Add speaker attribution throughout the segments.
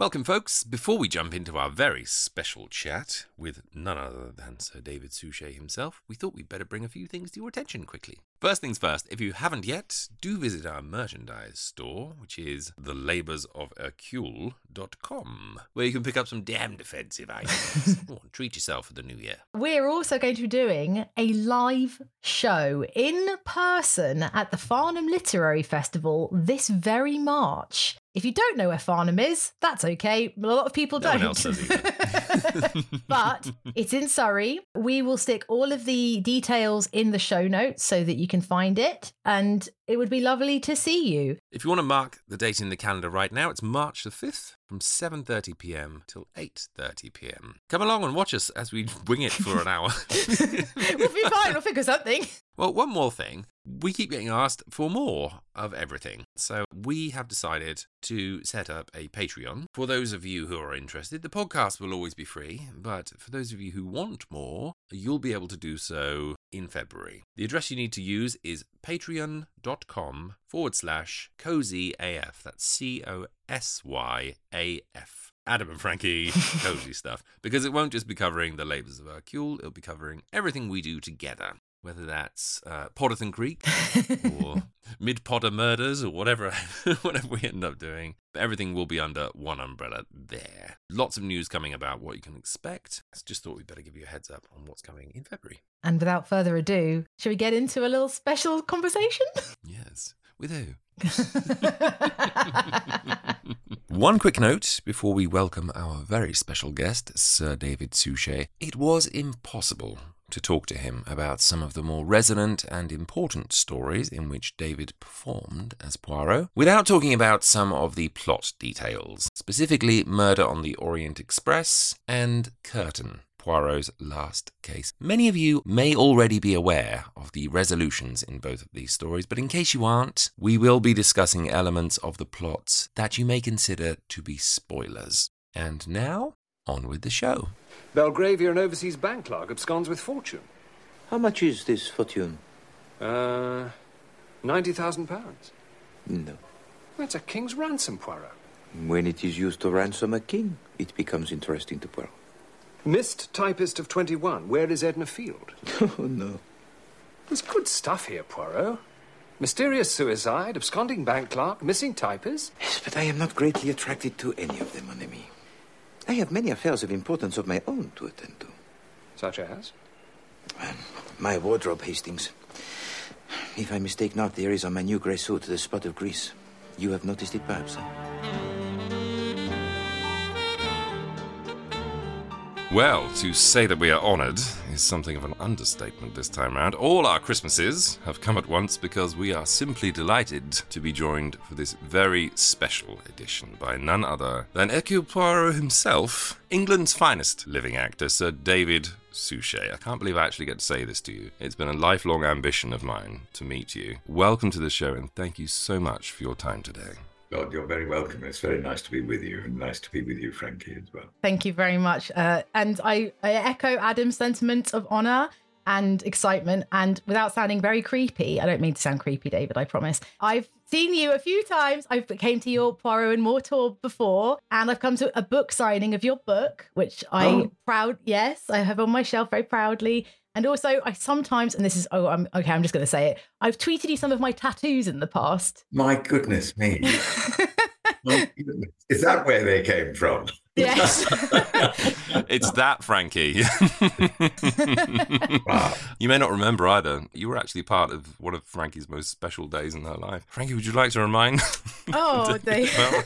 Speaker 1: Welcome, folks. Before we jump into our very special chat with none other than Sir David Suchet himself, we thought we'd better bring a few things to your attention quickly. First things first, if you haven't yet, do visit our merchandise store, which is thelaboursofhercule.com, where you can pick up some damn defensive items. oh, treat yourself for the new year.
Speaker 2: We're also going to be doing a live show in person at the Farnham Literary Festival this very March. If you don't know where Farnham is, that's okay. A lot of people
Speaker 1: No
Speaker 2: don't. but it's in Surrey. We will stick all of the details in the show notes so that you can find it. And it would be lovely to see you.
Speaker 1: If you want to mark the date in the calendar right now, it's March the 5th from 7:30 p.m. till 8:30 p.m. Come along and watch us as we wing it for an hour.
Speaker 2: we'll be fine. We'll figure something.
Speaker 1: Well, one more thing. We keep getting asked for more of everything. So we have decided to set up a Patreon. For those of you who are interested, the podcast will always be free, but for those of you who want more, you'll be able to do so in February. The address you need to use is patreon.com forward slash cozy AF. That's C O S Y A F. Adam and Frankie, cozy stuff. Because it won't just be covering the labours of Hercule, it'll be covering everything we do together whether that's uh, Potterton Creek or Midsomer Murders or whatever, whatever we end up doing. But everything will be under one umbrella there. Lots of news coming about what you can expect. I just thought we'd better give you a heads up on what's coming in February.
Speaker 2: And without further ado, shall we get into a little special conversation?
Speaker 1: Yes, with who? One quick note before we welcome our very special guest, Sir David Suchet. It was impossible to talk to him about some of the more resonant and important stories in which David performed as Poirot without talking about some of the plot details, specifically Murder on the Orient Express and Curtain. Poirot's last case. Many of you may already be aware of the resolutions in both of these stories, but in case you aren't, we will be discussing elements of the plots that you may consider to be spoilers. And now, on with the show.
Speaker 3: Belgravia, an overseas bank clerk, absconds with fortune.
Speaker 4: How much is this fortune?
Speaker 3: Uh, ninety thousand pounds.
Speaker 4: No.
Speaker 3: That's a king's ransom, Poirot.
Speaker 4: When it is used to ransom a king, it becomes interesting to Poirot.
Speaker 3: Missed typist of twenty-one. Where is Edna Field?
Speaker 4: Oh, no.
Speaker 3: There's good stuff here, Poirot. Mysterious suicide, absconding bank clerk, missing typist.
Speaker 4: Yes, but I am not greatly attracted to any of them, mon ami. I have many affairs of importance of my own to attend to.
Speaker 3: Such as?
Speaker 4: My wardrobe, Hastings. If I mistake not, there is on my new grey suit the spot of grease. You have noticed it, perhaps?
Speaker 1: Well, to say that we are honoured is something of an understatement this time round. All our Christmases have come at once because we are simply delighted to be joined for this very special edition by none other than Hercule Poirot himself, England's finest living actor, Sir David Suchet. I can't believe I actually get to say this to you. It's been a lifelong ambition of mine to meet you. Welcome to the show and thank you so much for your time today.
Speaker 5: God, you're very welcome. It's very nice to be with you, and nice to be with you, Frankie, as well.
Speaker 2: Thank you very much. Uh, and I, I echo Adam's sentiment of honour and excitement. And without sounding very creepy, I don't mean to sound creepy, David, I promise. I've seen you a few times. I've came to your Poirot and More before, and I've come to a book signing of your book, which I
Speaker 5: Oh.
Speaker 2: proud, yes, I have on my shelf very proudly. And also, I sometimes, and this is, oh, I'm okay, I'm just going to say it. I've tweeted you some of my tattoos in the past.
Speaker 5: My goodness me. My goodness. Is that where they came from?
Speaker 2: Yes.
Speaker 1: it's that, Frankie.
Speaker 5: Wow.
Speaker 1: You may not remember either. You were actually part of one of Frankie's most special days in her life. Frankie, would you like to remind?
Speaker 2: Oh, they...
Speaker 1: Well,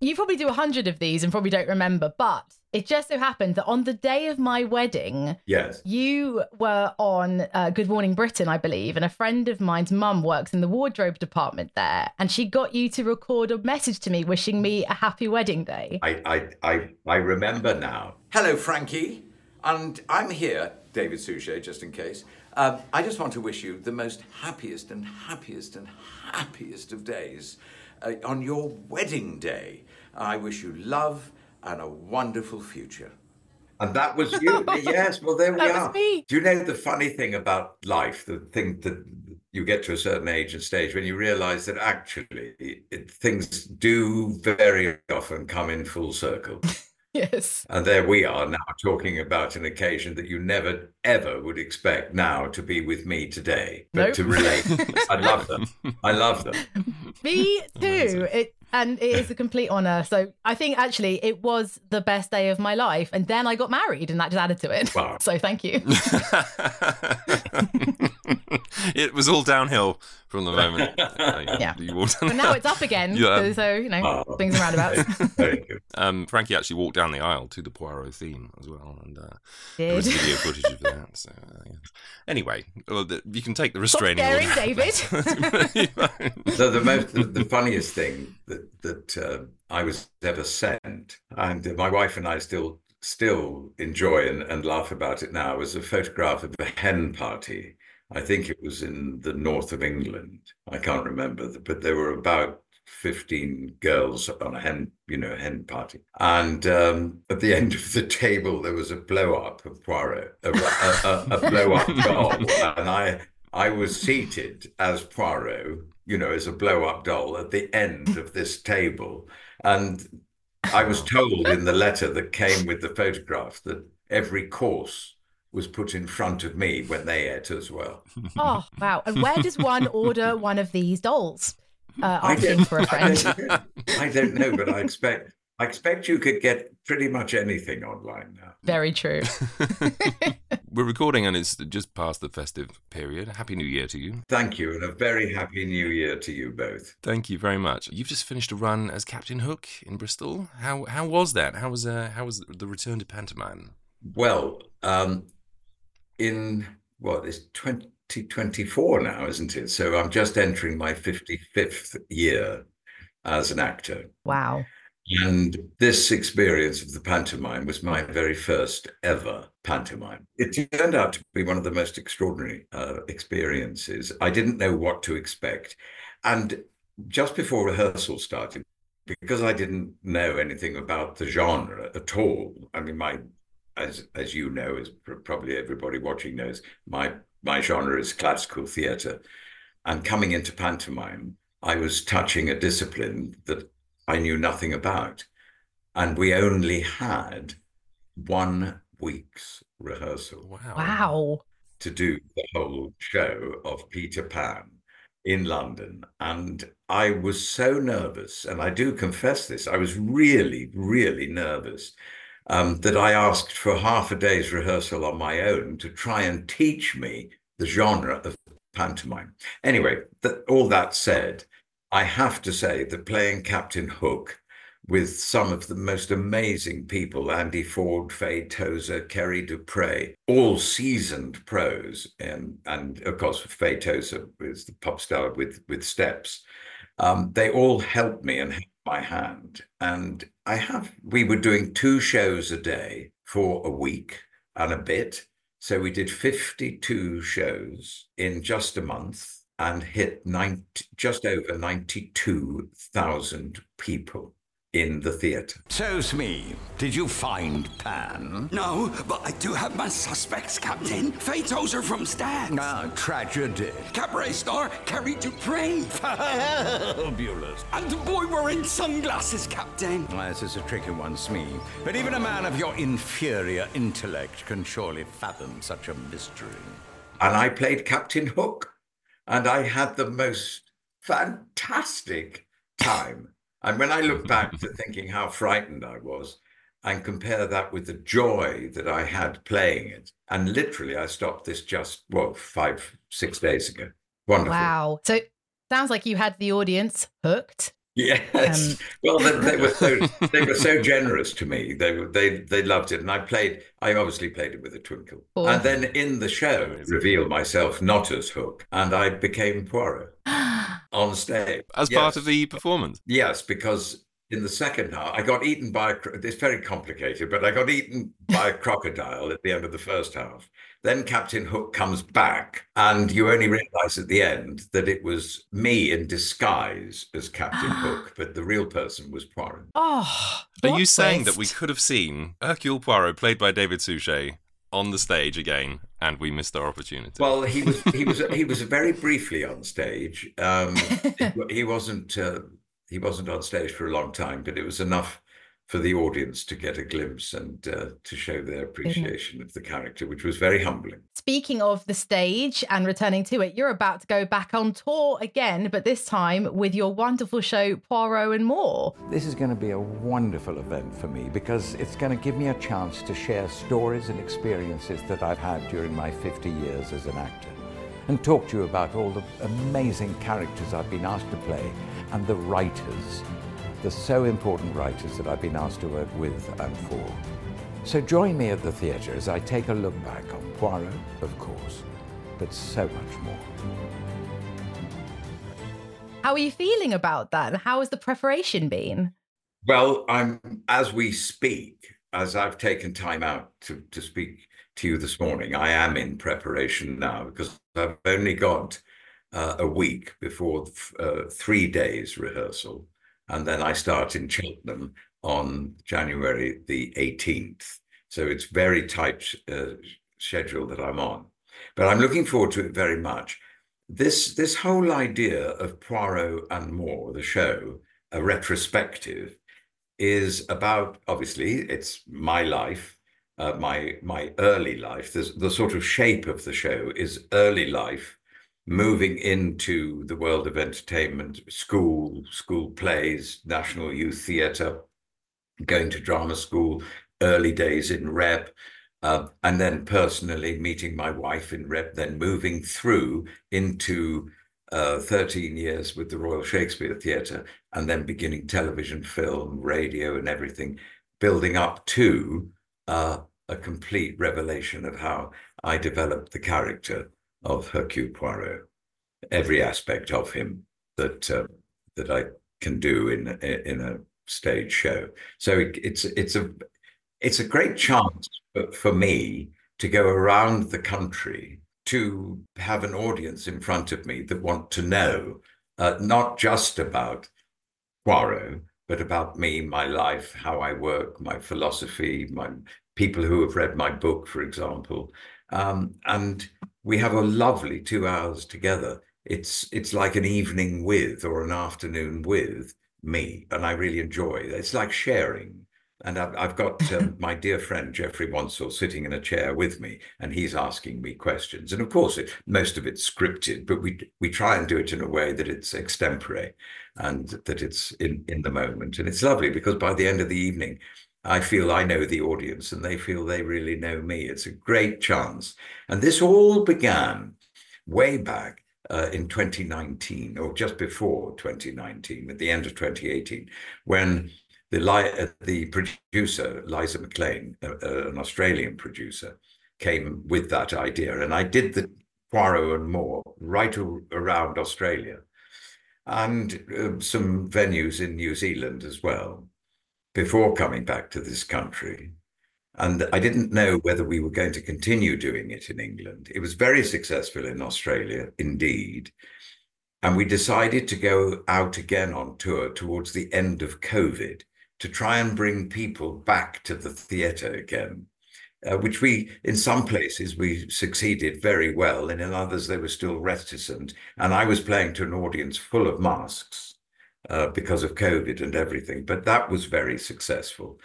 Speaker 2: you probably do a hundred of these and probably don't remember, but it just so happened that on the day of my wedding,
Speaker 5: Yes.
Speaker 2: you were on uh, Good Morning Britain, I believe, and a friend of mine's mum works in the wardrobe department there, and she got you to record a message to me wishing me a happy wedding day.
Speaker 5: I, I, I, I remember now.
Speaker 6: Hello, Frankie. And I'm here, David Suchet, just in case. Um, I just want to wish you the most happiest and happiest and happiest of days uh, on your wedding day. I wish you love and a wonderful future.
Speaker 5: And that was you. yes. Well, there we
Speaker 2: That was
Speaker 5: are.
Speaker 2: me.
Speaker 5: Do you know the funny thing about life? The thing that you get to a certain age and stage when you realize that actually it, things do very often come in full circle.
Speaker 2: Yes.
Speaker 5: And there we are now talking about an occasion that you never ever would expect now to be with me today. But
Speaker 2: Nope.
Speaker 5: to relate, I love them. I love them.
Speaker 2: Me too.
Speaker 1: Amazing.
Speaker 2: It and it is a complete honor. So I think actually it was the best day of my life, and then I got married, and that just added to it.
Speaker 5: Wow.
Speaker 2: So thank you.
Speaker 1: it was all downhill from the moment. uh,
Speaker 2: Yeah.
Speaker 1: you walked
Speaker 2: But now it's up again.
Speaker 1: Yeah.
Speaker 2: So, so, you know,
Speaker 5: Oh.
Speaker 2: things and roundabouts.
Speaker 5: Very good.
Speaker 1: Um, Frankie actually walked down the aisle to the Poirot theme as well, and uh, there was video footage of that. So, uh, yeah. Anyway, well, the, you can take the restraining
Speaker 2: staring,
Speaker 1: order.
Speaker 2: David.
Speaker 5: So the most, the, the funniest thing that that uh, I was ever sent, and my wife and I still still enjoy and, and laugh about it now, was a photograph of a hen party. I think it was in the north of England. I can't remember, but there were about 15 girls on a hen, you know, hen party. And um, at the end of the table, there was a blow up of Poirot, a, a, a, a blow up doll. And I, I was seated as Poirot, you know, as a blow up doll at the end of this table. And I was told in the letter that came with the photograph that every course was put in front of me when they ate as well.
Speaker 2: oh, wow. And where does one order one of these dolls? Uh,
Speaker 5: I
Speaker 2: asking
Speaker 5: don't-
Speaker 2: for a
Speaker 5: I
Speaker 2: friend.
Speaker 5: don't know. I don't know, but I expect I expect you could get pretty much anything online now.
Speaker 2: Very true.
Speaker 1: We're recording, and it's just past the festive period. Happy New Year to you.
Speaker 5: Thank you, and a very happy new year to you both.
Speaker 1: Thank you very much. You've just finished a run as Captain Hook in Bristol. How how was that? How was uh, how was the return to pantomime?
Speaker 5: Well, um, in what is 2024 now, isn't it? So I'm just entering my 55th year as an actor.
Speaker 2: Wow.
Speaker 5: And this experience of the pantomime was my very first ever pantomime. It turned out to be one of the most extraordinary uh, experiences. I didn't know what to expect. And just before rehearsal started, because I didn't know anything about the genre at all, I mean, my, as, as you know, as probably everybody watching knows, my, my genre is classical theatre. And coming into pantomime, I was touching a discipline that I knew nothing about. And we only had one week's rehearsal
Speaker 1: Wow.
Speaker 2: Wow.
Speaker 5: to do the whole show of Peter Pan in London. And I was so nervous, and I do confess this, I was really, really nervous. Um, that I asked for half a day's rehearsal on my own to try and teach me the genre of pantomime. Anyway, th- all that said, I have to say that playing Captain Hook with some of the most amazing people Andy Ford, Faye Tozer, Kerry Dupre, all seasoned pros. And, and of course, Faye Tozer is the pop star with, with steps. Um, they all helped me and held my hand. And I have, we were doing two shows a day for a week and a bit. So we did 52 shows in just a month and hit 90, just over 92,000 people in the theatre.
Speaker 7: So's me. Did you find Pan?
Speaker 8: No, but I do have my suspects, Captain. Faye Tozer from Steps.
Speaker 7: Ah, tragedy.
Speaker 8: Cabaret star Carrie Dupre.
Speaker 7: Fabulous.
Speaker 8: And the boy wearing sunglasses, Captain.
Speaker 7: Well, This is a tricky one, Smee. But even a man of your inferior intellect can surely fathom such a mystery.
Speaker 5: And I played Captain Hook, and I had the most fantastic time. And when I look back to thinking how frightened I was, and compare that with the joy that I had playing it, and literally I stopped this just, well, five, six days ago. Wonderful.
Speaker 2: Wow. So sounds like you had the audience hooked
Speaker 5: Yes. Um, well, they, they, were so they were so generous to me. They they they loved it, and I played. I obviously played it with a twinkle. Oh. And then in the show, revealed myself not as Hook, and I became Poirot on stage
Speaker 1: as yes. part of the performance.
Speaker 5: Yes, because in the second half, I got eaten by a. It's very complicated, but I got eaten by a crocodile at the end of the first half. Then Captain Hook comes back, and you only realize at the end that it was me in disguise as Captain Hook, but the real person was Poirot.
Speaker 2: Oh,
Speaker 1: are you saying that we could have seen Hercule Poirot, played by David Suchet, on the stage again, and we missed our opportunity?
Speaker 5: Well, he was he was he was very briefly on stage. Um, he wasn't uh, he wasn't on stage for a long time, but it was enough for the audience to get a glimpse and uh, to show their appreciation of the character, which was very humbling.
Speaker 2: Speaking of the stage and returning to it, you're about to go back on tour again, but this time with your wonderful show, Poirot and More.
Speaker 7: This is going to be a wonderful event for me because it's going to give me a chance to share stories and experiences that I've had during my 50 years as an actor and talk to you about all the amazing characters I've been asked to play and the writers the so important writers that I've been asked to work with and for. So join me at the theatre as I take a look back on Poirot, of course, but so much more.
Speaker 2: How are you feeling about that? And how has the preparation been?
Speaker 5: Well, I'm as we speak, as I've taken time out to, to speak to you this morning, I am in preparation now because I've only got uh, a week before uh, three days rehearsal. And then I start in Cheltenham on January the 18th. So it's very tight uh, schedule that I'm on. But I'm looking forward to it very much. This, this whole idea of Poirot and More, the show, a retrospective, is about obviously it's my life, uh, my my early life. The, the sort of shape of the show is early life moving into the world of entertainment, school, school plays, National Youth Theatre, going to drama school, early days in rep, uh, and then personally meeting my wife in rep, then moving through into uh, 13 years with the Royal Shakespeare Theatre, and then beginning television, film, radio, and everything, building up to uh, a complete revelation of how I developed the character of Hercule Poirot, every aspect of him that uh, that I can do in in a stage show. So it, it's it's a it's a great chance for, me to go around the country to have an audience in front of me that want to know uh, not just about Poirot, but about me, my life, how I work, my philosophy, my people who have read my book, for example. Um, and we have a lovely two hours together. It's it's like an evening with or an afternoon with me, and I really enjoy it. It's like sharing. And I've, I've got um, my dear friend Geoffrey Wansell sitting in a chair with me, and he's asking me questions. And of course, it, most of it's scripted, but we we try and do it in a way that it's extempore and that it's in in the moment. And it's lovely because by the end of the evening, I feel I know the audience and they feel they really know me. It's a great chance. And this all began way back uh, in 2019 or just before 2019, at the end of 2018, when the, uh, the producer, Liza McLean, uh, uh, an Australian producer, came with that idea. And I did the Poirot and more right around Australia and uh, some venues in New Zealand as well before coming back to this country. And I didn't know whether we were going to continue doing it in England. It was very successful in Australia, indeed. And we decided to go out again on tour towards the end of COVID to try and bring people back to the theatre again, uh, which we, in some places, we succeeded very well. And in others, they were still reticent. And I was playing to an audience full of masks uh, because of COVID and everything. But that was very successful.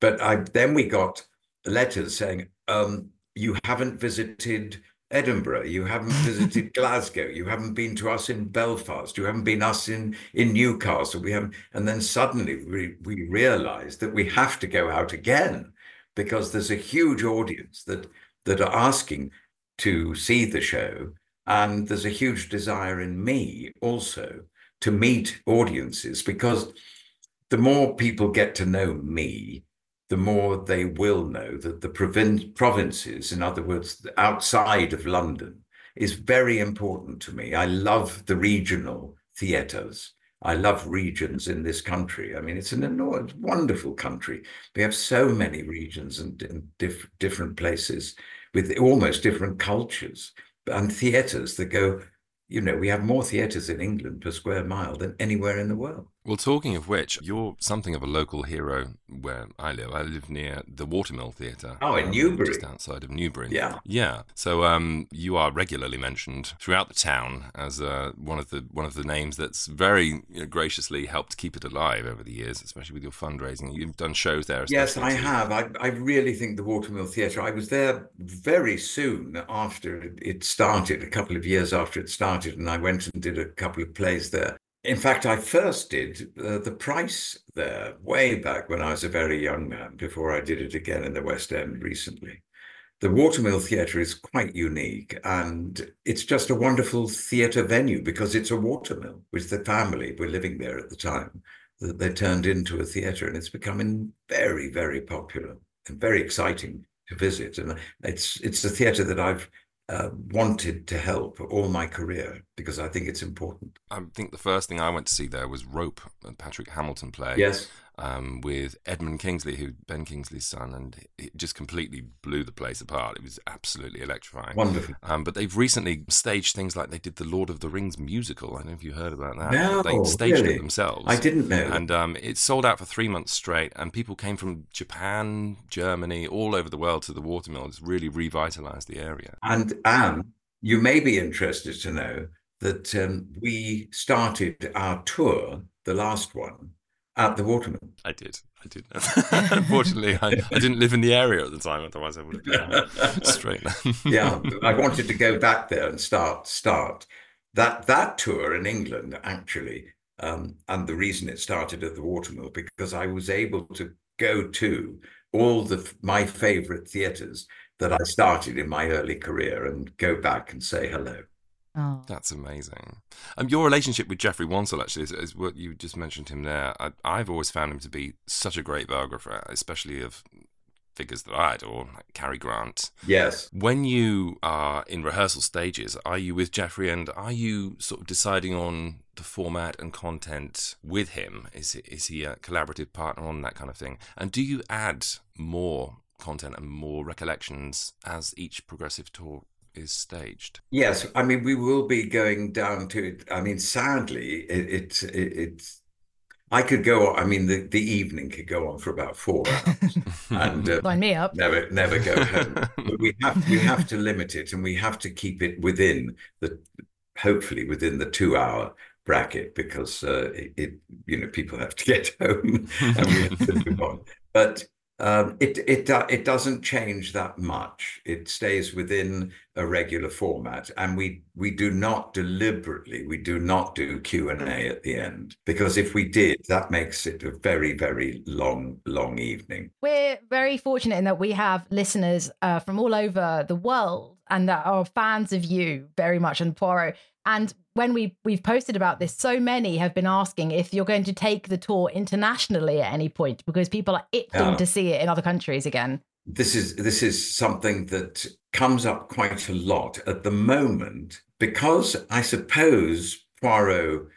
Speaker 5: But I, then we got letters saying, um, you haven't visited Edinburgh, you haven't visited Glasgow, you haven't been to us in Belfast, you haven't been us in in Newcastle. We haven't, and then suddenly we we realised that we have to go out again because there's a huge audience that that are asking to see the show, and there's a huge desire in me also to meet audiences because the more people get to know me, the more they will know that the provin- provinces, in other words, outside of London, is very important to me. I love the regional theatres. I love regions in this country. I mean, it's an enormous, wonderful country. We have so many regions and, and diff- different places with almost different cultures and theatres that go you know, we have more theatres in England per square mile than anywhere in the world.
Speaker 1: Well, talking of which, you're something of a local hero where I live. I live near the Watermill Theatre.
Speaker 5: Oh, in um, Newbury.
Speaker 1: Just outside of Newbury.
Speaker 5: Yeah.
Speaker 1: Yeah. So um, you are regularly mentioned throughout the town as uh, one of the one of the names that's very you know, graciously helped keep it alive over the years, especially with your fundraising. You've done shows there.
Speaker 5: Yes, I too. have. I, I really think the Watermill Theatre, I was there very soon after it started, a couple of years after it started, and I went and did a couple of plays there. In fact, I first did uh, the price there way back when I was a very young man, before I did it again in the West End recently. The Watermill Theatre is quite unique and it's just a wonderful theatre venue because it's a watermill, which the family were living there at the time. That they turned into a theatre and it's becoming very, very popular and very exciting to visit. And it's it's a theatre that I've uh, wanted to help all my career because I think it's important.
Speaker 1: I think the first thing I went to see there was Rope, Patrick Hamilton play.
Speaker 5: Yes
Speaker 1: um, with Edmund Kingsley, who Ben Kingsley's son, and it just completely blew the place apart. It was absolutely electrifying.
Speaker 5: Wonderful.
Speaker 1: Um, but they've recently staged things like they did the Lord of the Rings musical. I don't know if you heard about that.
Speaker 5: No,
Speaker 1: they staged
Speaker 5: really?
Speaker 1: it themselves.
Speaker 5: I didn't know.
Speaker 1: And um, it sold out for three months straight, and people came from Japan, Germany, all over the world to the Watermill. It's really revitalized the area.
Speaker 5: And Anne, you may be interested to know that um, we started our tour, the last one, at the Watermill.
Speaker 1: I did. I did. Unfortunately, I, I, didn't live in the area at the time. Otherwise, I would have been straight.
Speaker 5: yeah, I wanted to go back there and start start that that tour in England actually, um, and the reason it started at the Watermill because I was able to go to all the my favourite theatres that I started in my early career and go back and say hello.
Speaker 1: Oh. That's amazing. Um, your relationship with Geoffrey Wansell, actually, is, is, what you just mentioned him there. I, have always found him to be such a great biographer, especially of figures that I adore, like Cary Grant.
Speaker 5: Yes.
Speaker 1: When you are in rehearsal stages, are you with Geoffrey and are you sort of deciding on the format and content with him? Is, is he a collaborative partner on that kind of thing? And do you add more content and more recollections as each progressive tour is staged.
Speaker 5: Yes, I mean we will be going down to it. I mean, sadly, it, it, it it's. I could go. I mean, the, the evening could go on for about four hours, and
Speaker 2: uh, line me up.
Speaker 5: Never, never go home. but we have we have to limit it, and we have to keep it within the, hopefully within the two hour bracket because uh, it, it, you know people have to get home and we have to move on. But um, it it it doesn't change that much. It stays within a regular format, and we we do not deliberately we do not do Q and A at the end because if we did, that makes it a very very long long evening.
Speaker 2: We're very fortunate in that we have listeners uh, from all over the world and that are fans of you very much and Poirot. And when we we've posted about this, so many have been asking if you're going to take the tour internationally at any point because people are itching yeah. to see it in other countries again.
Speaker 5: This is this is something that comes up quite a lot at the moment because I suppose Poirot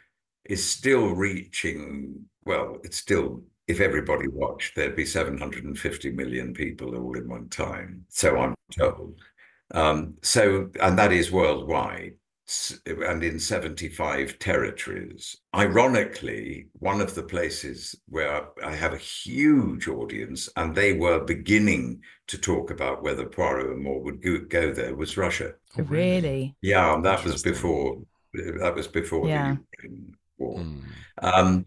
Speaker 5: is still reaching. Well, it's still if everybody watched, there'd be 750 million people all in one time. So I'm told. Um, so, and that is worldwide and in 75 territories. Ironically, one of the places where I have a huge audience and they were beginning to talk about whether Poirot and More would go, go there was Russia.
Speaker 2: Oh, really?
Speaker 5: Yeah, that was before that was before yeah. the Ukraine war. Mm. Um,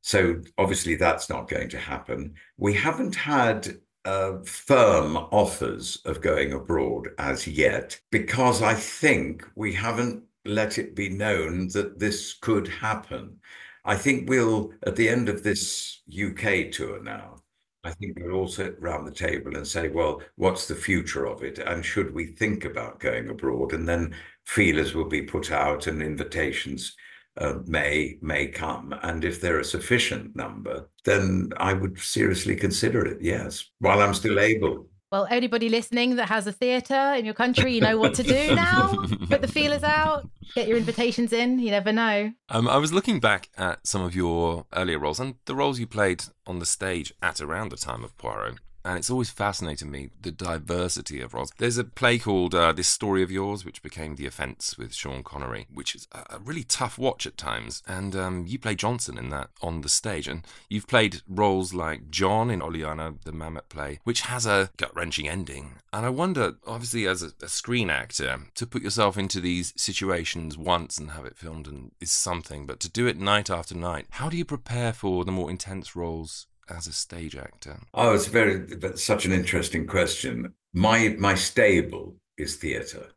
Speaker 5: so obviously that's not going to happen. We haven't had uh, firm offers of going abroad as yet because I think we haven't let it be known that this could happen. I think we'll, at the end of this UK tour now, I think we'll all sit around the table and say, well, what's the future of it? And should we think about going abroad? And then feelers will be put out and invitations uh, may may come, and if they're a sufficient number, then I would seriously consider it. Yes, while I'm still able.
Speaker 2: Well, anybody listening that has a theatre in your country, you know what to do now. Put the feelers out, get your invitations in. You never know.
Speaker 1: Um, I was looking back at some of your earlier roles and the roles you played on the stage at around the time of Poirot and it's always fascinated me the diversity of roles. There's a play called uh, This Story of Yours, which became The Offence with Sean Connery, which is a really tough watch at times. And um, you play Johnson in that on the stage. And you've played roles like John in Oleanna, the Mamet play, which has a gut wrenching ending. And I wonder, obviously, as a, a screen actor, to put yourself into these situations once and have it filmed and is something, but to do it night after night, how do you prepare for the more intense roles as a stage actor?
Speaker 5: Oh, it's very that's such an interesting question. My my stable is theatre.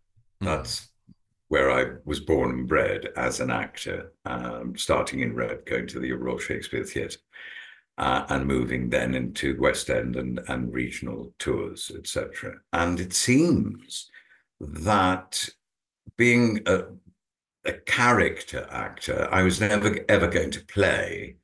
Speaker 5: Mm. That's where I was born and bred as an actor, um, starting in rep, going to the Royal Shakespeare Theatre, uh, and moving then into West End and, and regional tours, etc. And it seems that being a, a character actor, I was never ever going to play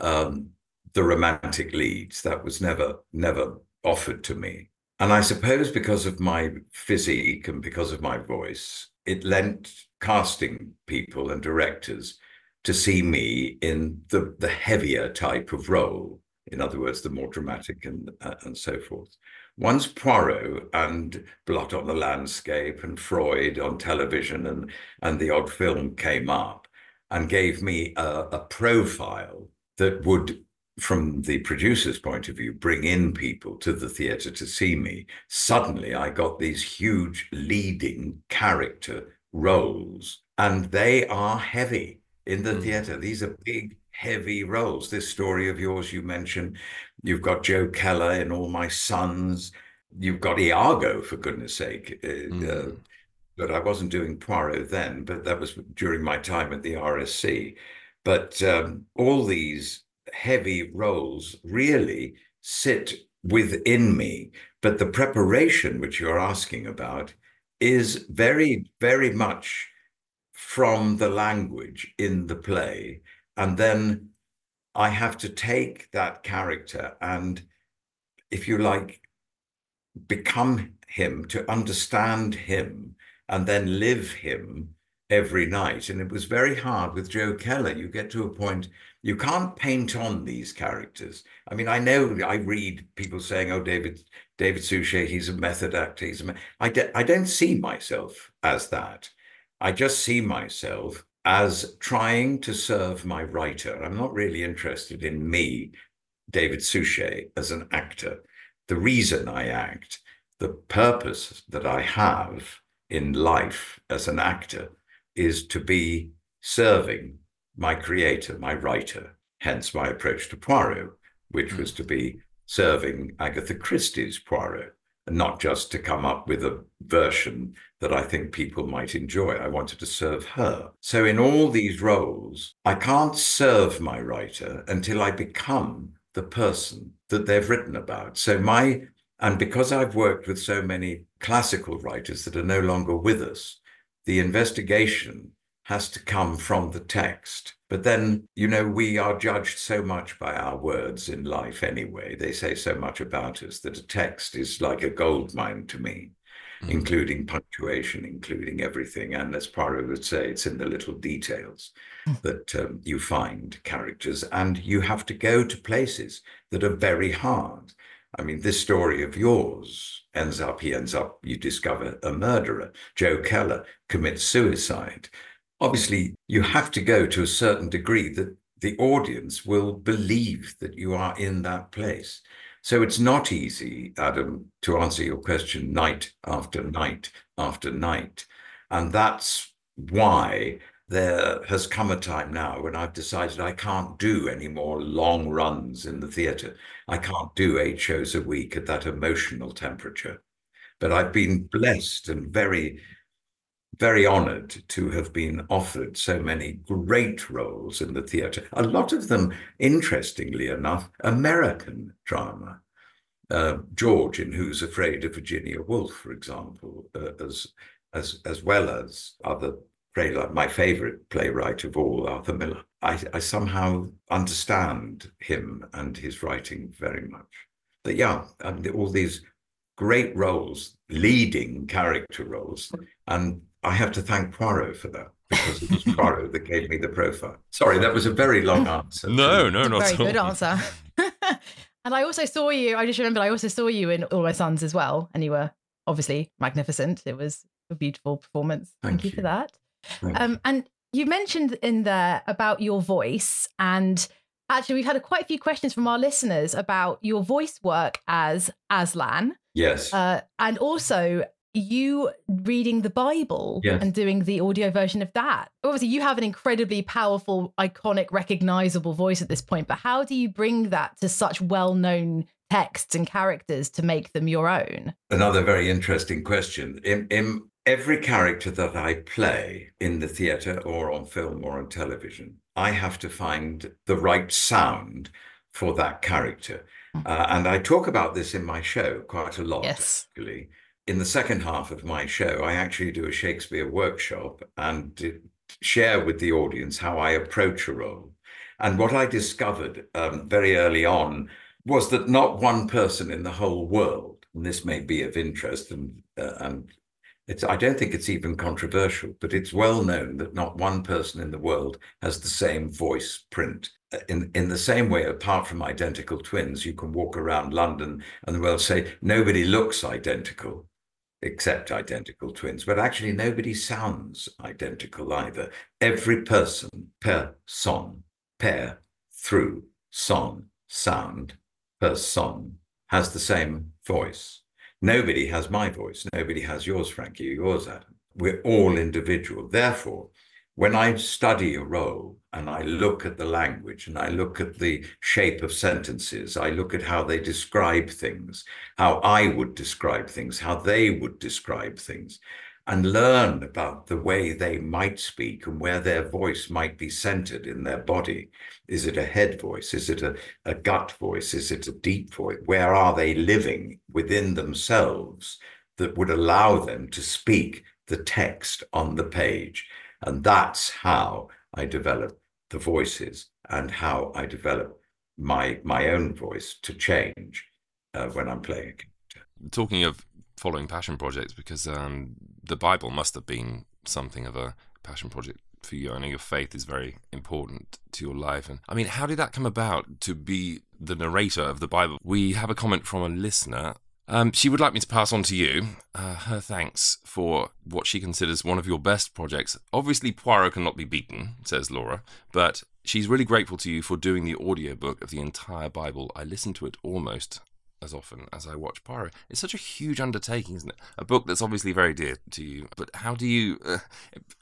Speaker 5: um, the romantic leads. That was never, never offered to me. And I suppose because of my physique and because of my voice, it lent casting people and directors to see me in the, the heavier type of role. In other words, the more dramatic and, uh, and so forth. Once Poirot and Blot on the Landscape and Freud on television and, and the odd film came up and gave me a, a profile that would from the producer's point of view, bring in people to the theatre to see me, suddenly I got these huge leading character roles, and they are heavy in the mm. theatre. These are big, heavy roles. This story of yours you mentioned, you've got Joe Keller in All My Sons, you've got Iago, for goodness sake. Mm. Uh, but I wasn't doing Poirot then, but that was during my time at the RSC. But um, all these heavy roles really sit within me. But the preparation which you're asking about is very, very much from the language in the play. And then I have to take that character and, if you like, become him, to understand him, and then live him every night. And it was very hard with Joe Keller. You get to a point you can't paint on these characters. I mean, I know I read people saying, "Oh, David, David Suchet, he's a method actor." He's a I, de- I don't see myself as that. I just see myself as trying to serve my writer. I'm not really interested in me, David Suchet, as an actor. The reason I act, the purpose that I have in life as an actor is to be serving my creator, my writer, hence my approach to Poirot, which hmm. was to be serving Agatha Christie's Poirot, and not just to come up with a version that I think people might enjoy. I wanted to serve her. So, in all these roles, I can't serve my writer until I become the person that they've written about. So, my and because I've worked with so many classical writers that are no longer with us, the investigation has to come from the text. But then, you know, we are judged so much by our words in life anyway. They say so much about us that a text is like a gold mine to me, mm. including punctuation, including everything. And as Poirot would say, it's in the little details mm. that um, you find characters. And you have to go to places that are very hard. I mean, this story of yours ends up, he ends up, you discover a murderer. Joe Keller commits suicide obviously you have to go to a certain degree that the audience will believe that you are in that place. So it's not easy, Adam, to answer your question night after night after night. And that's why there has come a time now when I've decided I can't do any more long runs in the theatre. I can't do eight shows a week at that emotional temperature. But I've been blessed and very very honored to have been offered so many great roles in the theatre. A lot of them, interestingly enough, American drama. Uh, George in Who's Afraid of Virginia Woolf, for example, uh, as as as well as other playwright, my favorite playwright of all, Arthur Miller. I, I somehow understand him and his writing very much. But yeah, and all these great roles, leading character roles, and I have to thank Poirot for that because it was Poirot that gave me the profile. Sorry, that was a very long answer.
Speaker 1: No, no, not
Speaker 2: Very
Speaker 1: at all.
Speaker 2: good answer. and I also saw you. I just remembered I also saw you in All My Sons as well, and you were obviously magnificent. It was a beautiful performance. Thank,
Speaker 5: Thank
Speaker 2: you for that.
Speaker 5: Thank
Speaker 2: Um, and you mentioned in there about your voice, and actually, we've had a, quite a few questions from our listeners about your voice work as Aslan,
Speaker 5: Yes.
Speaker 2: uh, and also you reading the Bible
Speaker 5: Yes.
Speaker 2: and doing the audio version of that. Obviously, you have an incredibly powerful, iconic, recognizable voice at this point, but how do you bring that to such well known texts and characters to make them your own?
Speaker 5: Another very interesting question. In, in every character that I play in the theatre or on film or on television, I have to find the right sound for that character. Uh, and I talk about this in my show quite a lot,
Speaker 2: Yes.
Speaker 5: actually. In the second half of my show, I actually do a Shakespeare workshop and share with the audience how I approach a role. And what I discovered um, very early on was that not one person in the whole world, and this may be of interest, and uh, and it's I don't think it's even controversial, but it's well known that not one person in the world has the same voice print. Uh, In in the same way, apart from identical twins, you can walk around London and the world say nobody looks identical except identical twins, but actually nobody sounds identical either. Every person, per son, per, through, son, sound, per person, has the same voice. Nobody has my voice. Nobody has yours, Frankie, yours, Adam. We're all individual. Therefore, when I study a role and I look at the language and I look at the shape of sentences, I look at how they describe things, how I would describe things, how they would describe things, and learn about the way they might speak and where their voice might be centered in their body. Is it a head voice? Is it a, a gut voice? Is it a deep voice? Where are they living within themselves that would allow them to speak the text on the page? And that's how I develop the voices and how I develop my my own voice to change uh, when I'm playing. a character.
Speaker 1: Talking of following passion projects, because um, the Bible must have been something of a passion project for you. I know your faith is very important to your life. And I mean, how did that come about to be the narrator of the Bible? We have a comment from a listener. Um, she would like me to pass on to you uh, her thanks for what she considers one of your best projects. Obviously, Poirot cannot be beaten, says Laura, but she's really grateful to you for doing the audiobook of the entire Bible. I listen to it almost as often as I watch Poirot. It's such a huge undertaking, isn't it? A book that's obviously very dear to you. But how do you, uh,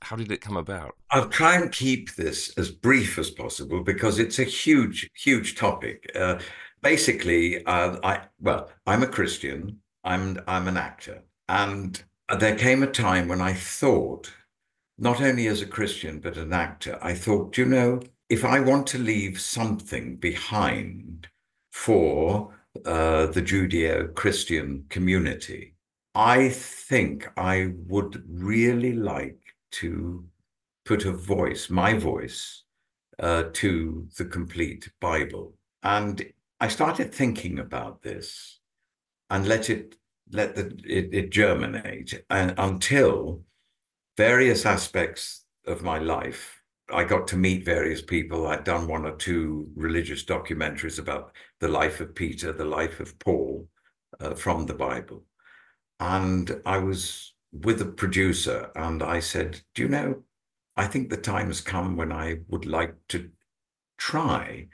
Speaker 1: how did it come about?
Speaker 5: I'll try and keep this as brief as possible because it's a huge, huge topic. Uh, basically, uh, I well, I'm a Christian. I'm I'm an actor, and there came a time when I thought, not only as a Christian but an actor, I thought, you know, if I want to leave something behind for uh, the Judeo-Christian community, I think I would really like to put a voice, my voice, uh, to the complete Bible. And I started thinking about this and let it let the, it, it germinate and until various aspects of my life. I got to meet various people. I'd done one or two religious documentaries about the life of Peter, the life of Paul uh, from the Bible. And I was with a producer and I said, Do you know, I think the time has come when I would like to try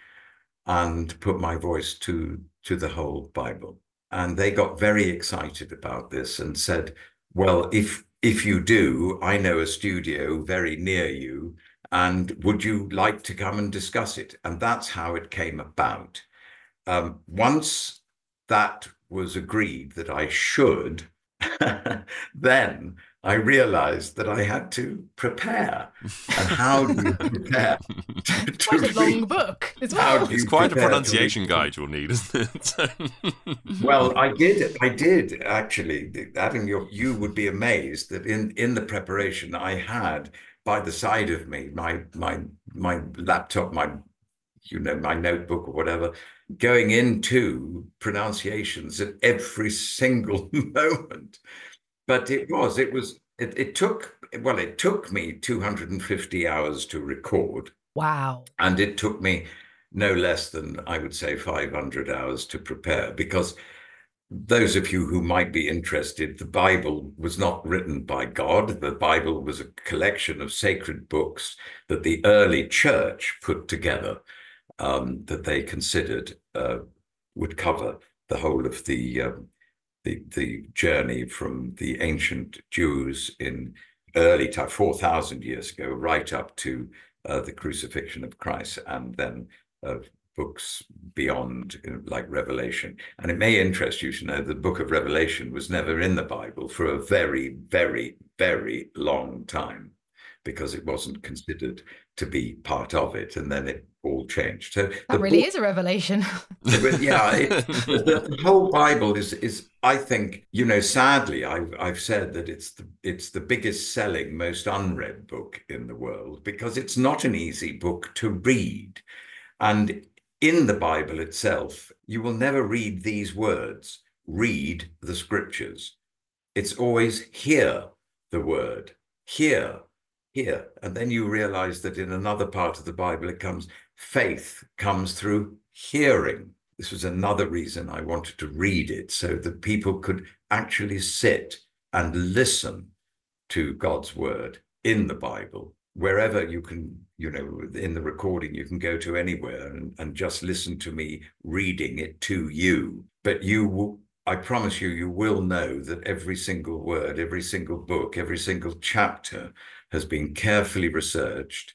Speaker 5: and put my voice to to the whole Bible. And they got very excited about this and said, "Well, if if you do, I know a studio very near you, and would you like to come and discuss it?" And that's how it came about. Um, once that was agreed that I should, then I realized that I had to prepare. And how do you prepare? to- to
Speaker 2: Quite a long book as well.
Speaker 1: It's quite a pronunciation guide you'll need, isn't it?
Speaker 5: Well, I did. I did actually. Adam, you you would be amazed that in in the preparation I had by the side of me, my my my laptop, my you know, my notebook or whatever, going into pronunciations at every single moment. But it was, it was, it, it took, well, it took me 250 hours to record.
Speaker 2: Wow.
Speaker 5: And it took me no less than, I would say, 500 hours to prepare because those of you who might be interested, the Bible was not written by God. The Bible was a collection of sacred books that the early church put together um, that they considered uh, would cover the whole of the, um, the the journey from the ancient Jews in early time, four thousand years ago, right up to uh, the crucifixion of Christ, and then uh, books beyond, like Revelation. And it may interest you to know the book of Revelation was never in the Bible for a very, very, very long time because it wasn't considered to be part of it. And then it all changed. So
Speaker 2: that really book, is a revelation.
Speaker 5: yeah, it, the, the, whole Bible is is I think you know. Sadly, I've I've said that it's the it's the biggest selling, most unread book in the world because it's not an easy book to read, and in the Bible itself, you will never read these words. Read the scriptures. It's always hear the word. Hear here. And then you realize that in another part of the Bible, it comes faith comes through hearing. This was another reason I wanted to read it so that people could actually sit and listen to God's word in the Bible. Wherever you can, you know, in the recording, you can go to anywhere and, and just listen to me reading it to you. But you I promise you, you will know that every single word, every single book, every single chapter has been carefully researched.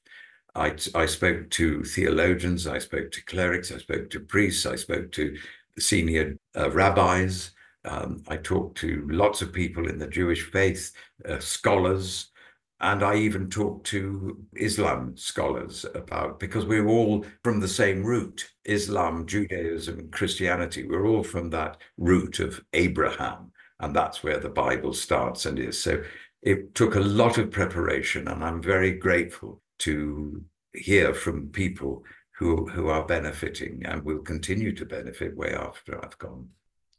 Speaker 5: I, I spoke to theologians, I spoke to clerics, I spoke to priests, I spoke to senior uh, rabbis. Um, I talked to lots of people in the Jewish faith, uh, scholars, and I even talked to Islam scholars about because we're all from the same root Islam, Judaism, Christianity. We're all from that root of Abraham, and that's where the Bible starts and is. So it took a lot of preparation, and I'm very grateful to hear from people who who are benefiting and will continue to benefit way after I've gone.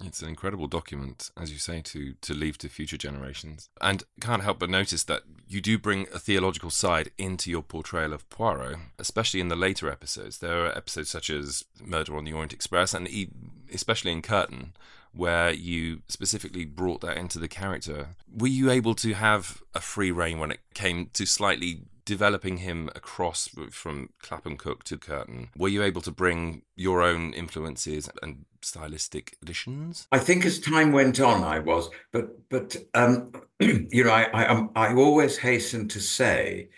Speaker 1: It's an incredible document, as you say, to to leave to future generations. And can't help but notice that you do bring a theological side into your portrayal of Poirot, especially in the later episodes. There are episodes such as Murder on the Orient Express, and especially in Curtain, where you specifically brought that into the character. Were you able to have a free rein when it came to slightly developing him across from Clapham Cook to Curtain? Were you able to bring your own influences and stylistic additions?
Speaker 5: I think as time went on, I was, but but um, you know, I I, um, I always hasten to say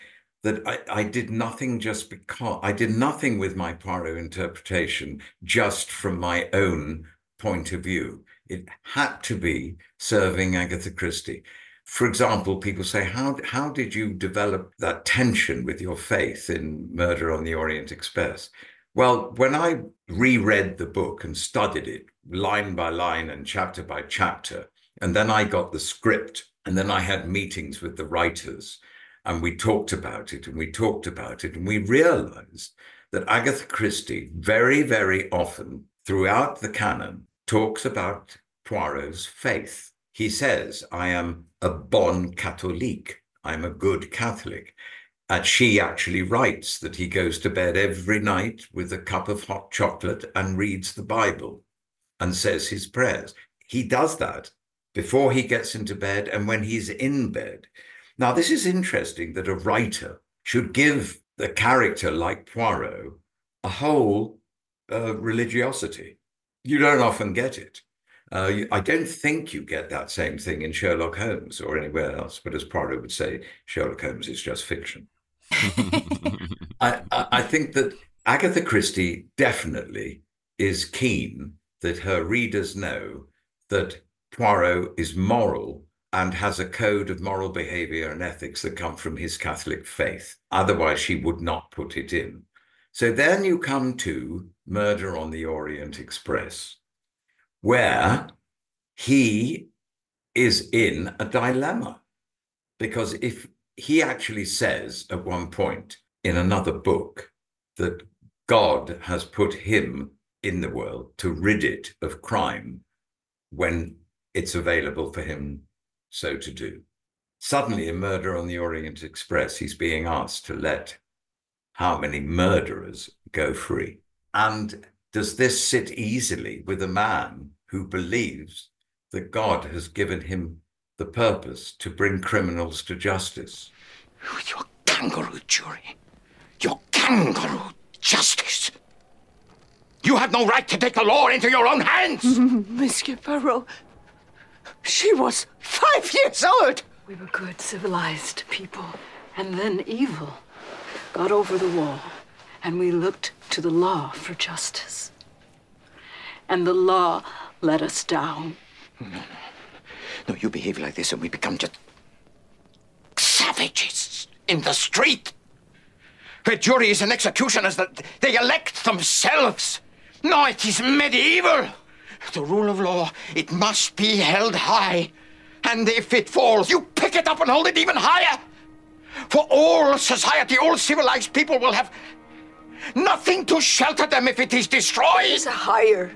Speaker 5: that I, I did nothing just because I did nothing with my Poirot interpretation just from my own point of view. It had to be serving Agatha Christie. For example, people say, how, how did you develop that tension with your faith in Murder on the Orient Express? Well, when I reread the book and studied it line by line and chapter by chapter, and then I got the script, and then I had meetings with the writers, and we talked about it, and we talked about it, and we realized that Agatha Christie very, very often throughout the canon talks about Poirot's faith. He says, I am a bon catholique. I'm a good Catholic. And she actually writes that he goes to bed every night with a cup of hot chocolate and reads the Bible and says his prayers. He does that before he gets into bed and when he's in bed. Now, this is interesting that a writer should give a character like Poirot a whole uh, religiosity you don't often get it. Uh, I don't think you get that same thing in Sherlock Holmes or anywhere else. But as Poirot would say, Sherlock Holmes is just fiction. I, I think that Agatha Christie definitely is keen that her readers know that Poirot is moral and has a code of moral behavior and ethics that come from his Catholic faith. Otherwise, she would not put it in. So then you come to Murder on the Orient Express, where he is in a dilemma. Because if he actually says at one point in another book that God has put him in the world to rid it of crime when it's available for him so to do. Suddenly, in Murder on the Orient Express, he's being asked to let how many murderers go free. And does this sit easily with a man who believes that God has given him the purpose to bring criminals to justice?
Speaker 8: Your kangaroo jury. Your kangaroo justice. You have no right to take the law into your own hands.
Speaker 9: Monsieur Poirot, she was five years old. We were good, civilized people, and then evil got over the wall, and we looked to the law for justice. And the law let us down.
Speaker 8: No, no. No, you behave like this and we become just savages in the street. Where juries and executioners, that they elect themselves. No, it is medieval. The rule of law, it must be held high. And if it falls, you pick it up and hold it even higher. For all society, all civilized people will have nothing to shelter them if it is destroyed.
Speaker 9: There's a higher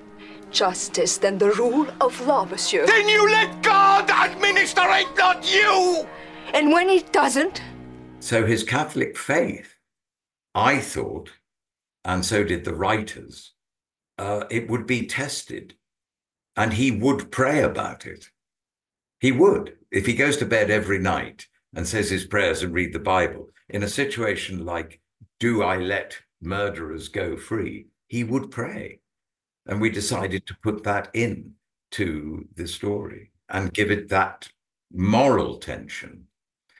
Speaker 9: justice than the rule of law, monsieur.
Speaker 8: Then you let God administer it, not you!
Speaker 9: And when he doesn't?
Speaker 5: So his Catholic faith, I thought, and so did the writers, uh, it would be tested. And he would pray about it. He would. If he goes to bed every night and says his prayers and read the Bible, in a situation like, do I let murderers go free? He would pray. And we decided to put that in to the story and give it that moral tension.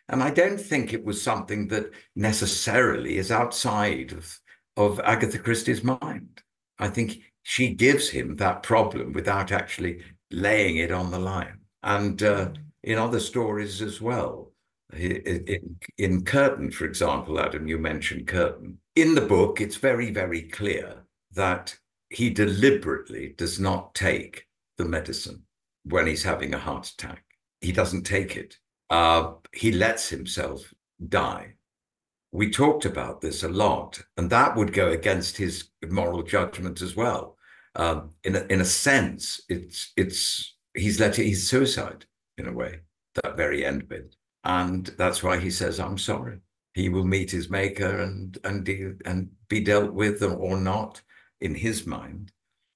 Speaker 5: And I don't think it was something that necessarily is outside of, of Agatha Christie's mind. I think she gives him that problem without actually laying it on the line. And uh, in other stories as well, in, in Curtain, for example, Adam, you mentioned Curtain. In the book, it's very, very clear that he deliberately does not take the medicine when he's having a heart attack. He doesn't take it. Uh, he lets himself die. We talked about this a lot, and that would go against his moral judgment as well. Um, in a, in a sense, it's it's he's let it, he's suicide in a way. That very end bit, and that's why he says, "I'm sorry." He will meet his maker and and deal, and be dealt with or not in his mind.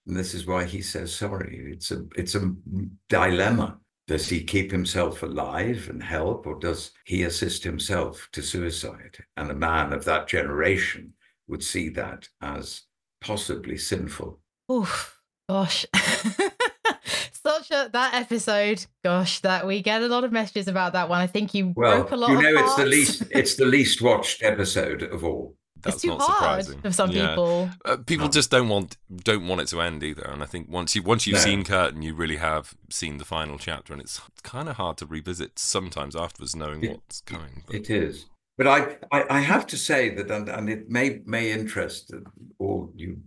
Speaker 5: And this is why he says sorry. It's a it's a dilemma. Does he keep himself alive and help, or does he assist himself to suicide? And a man of that generation would see that as possibly sinful.
Speaker 2: Oh gosh. Such a that episode, gosh, that we get a lot of messages about that one. I think you
Speaker 5: well,
Speaker 2: broke a lot.
Speaker 5: You know, it's the least it's the least watched episode of all.
Speaker 1: That's
Speaker 2: it's too
Speaker 1: not
Speaker 2: hard
Speaker 1: surprising.
Speaker 2: for some
Speaker 1: Yeah.
Speaker 2: people.
Speaker 1: Uh, people just don't want don't want it to end either, and I think once you once you've
Speaker 5: No.
Speaker 1: seen Curtain, you really have seen the final chapter, and it's kind of hard to revisit sometimes afterwards, knowing
Speaker 5: It-
Speaker 1: what's coming. But
Speaker 5: It is. But I, I, I have to say that, and, and it may may interest all you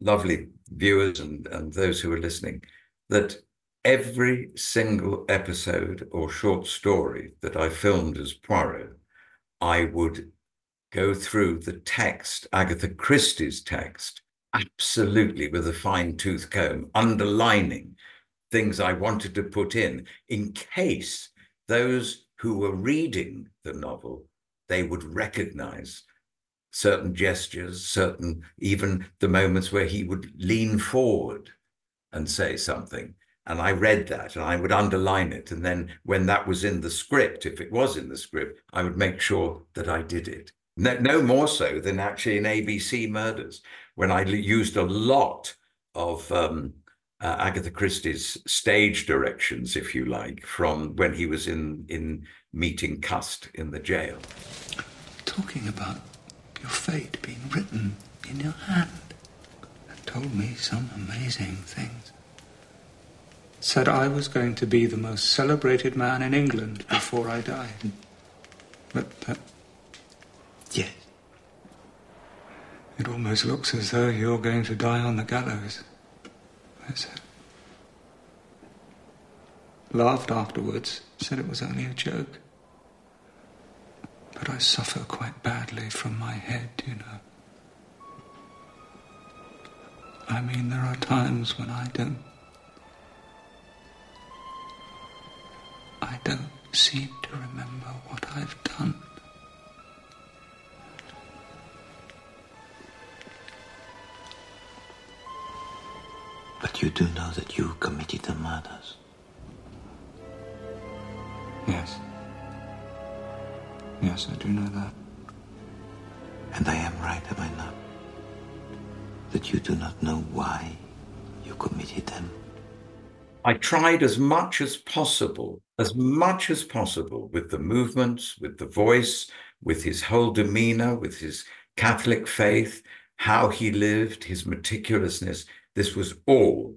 Speaker 5: lovely viewers and, and those who are listening, that every single episode or short story that I filmed as Poirot, I would go through the text, Agatha Christie's text, absolutely with a fine tooth comb, underlining things I wanted to put in in case those who were reading the novel they would recognize certain gestures certain even the moments where he would lean forward and say something. And i read that and i would underline it. And then when that was in the script if it was in the script i would make sure that i did it no, no more so than actually in abc murders when i used a lot of um, uh, Agatha Christie's stage directions, if you like, from when he was in in meeting Cust in the jail.
Speaker 8: Talking about your fate being written in your hand. And told me some amazing things. Said I was going to be the most celebrated man in England before I died. But. Yes. It almost looks as though you're going to die on the gallows. I said. Laughed afterwards, said it was only a joke.
Speaker 10: But I suffer quite badly from my head, you know. I mean, there are times when I don't. I don't seem to remember what I've done.
Speaker 4: But you do know that you committed the murders.
Speaker 10: Yes. Yes, I do know that.
Speaker 4: And I am right, am I not? That you do not know why you committed them.
Speaker 5: I tried as much as possible, as much as possible, with the movements, with the voice, with his whole demeanor, with his Catholic faith, how he lived, his meticulousness. This was all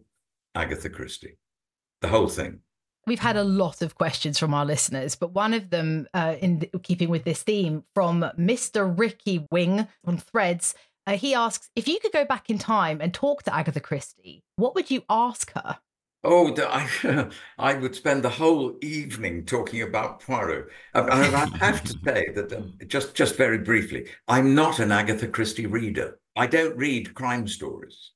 Speaker 5: Agatha Christie, the whole thing.
Speaker 2: We've had a lot of questions from our listeners, but one of them, uh, in keeping with this theme, from Mr. Ricky Wing on Threads, uh, he asks if you could go back in time and talk to Agatha Christie, what would you ask her?
Speaker 5: Oh, I, I would spend the whole evening talking about Poirot. I, I have to say that, um, just, just very briefly, I'm not an Agatha Christie reader. I don't read crime stories.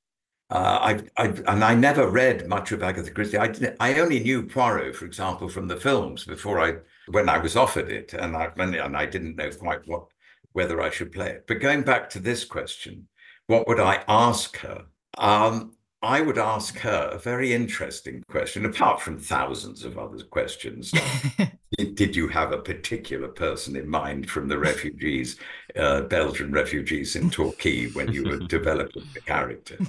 Speaker 5: Uh, I've, I've, and I never read much of Agatha Christie. I, I only knew Poirot, for example, from the films before I, when I was offered it, and I, and I didn't know quite what, whether I should play it. But going back to this question, what would I ask her? Um, I would ask her a very interesting question, apart from thousands of other questions. did, did, you have a particular person in mind from the refugees, uh, Belgian refugees in Torquay, when you were developing the character?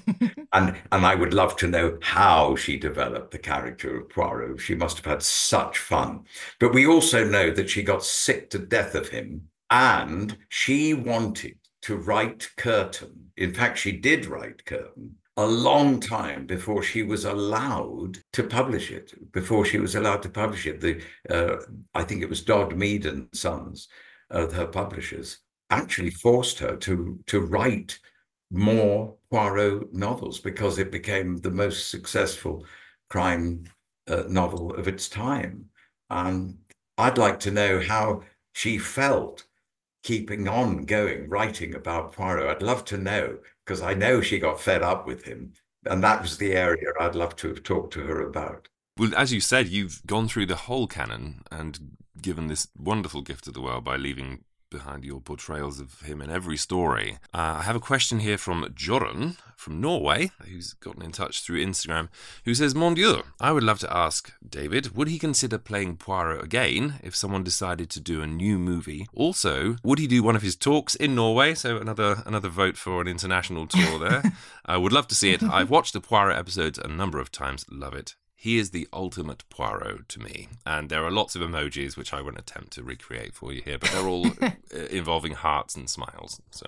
Speaker 5: And and I would love to know how she developed the character of Poirot. She must have had such fun. But we also know that she got sick to death of him, and she wanted to write Curtain. In fact, she did write Curtain a long time before she was allowed to publish it. Before she was allowed to publish it, the uh, I think it was Dodd Mead and Sons, uh, her publishers, actually forced her to to write more Poirot novels because it became the most successful crime uh, novel of its time. And I'd like to know how she felt keeping on going, writing about Poirot. I'd love to know because I know she got fed up with him. And that was the area I'd love to have talked to her about.
Speaker 1: Well, as you said, you've gone through the whole canon and given this wonderful gift to the world by leaving behind your portrayals of him in every story. Uh, I have a question here from Jorun from Norway, who's gotten in touch through Instagram, who says, Mon Dieu, I would love to ask David, would he consider playing Poirot again if someone decided to do a new movie? Also, would he do one of his talks in Norway? So another another vote for an international tour there. I would love to see it. I've watched the Poirot episodes a number of times. Love it. He is the ultimate Poirot to me. And there are lots of emojis which I won't attempt to recreate for you here, but they're all uh, involving hearts and smiles. So,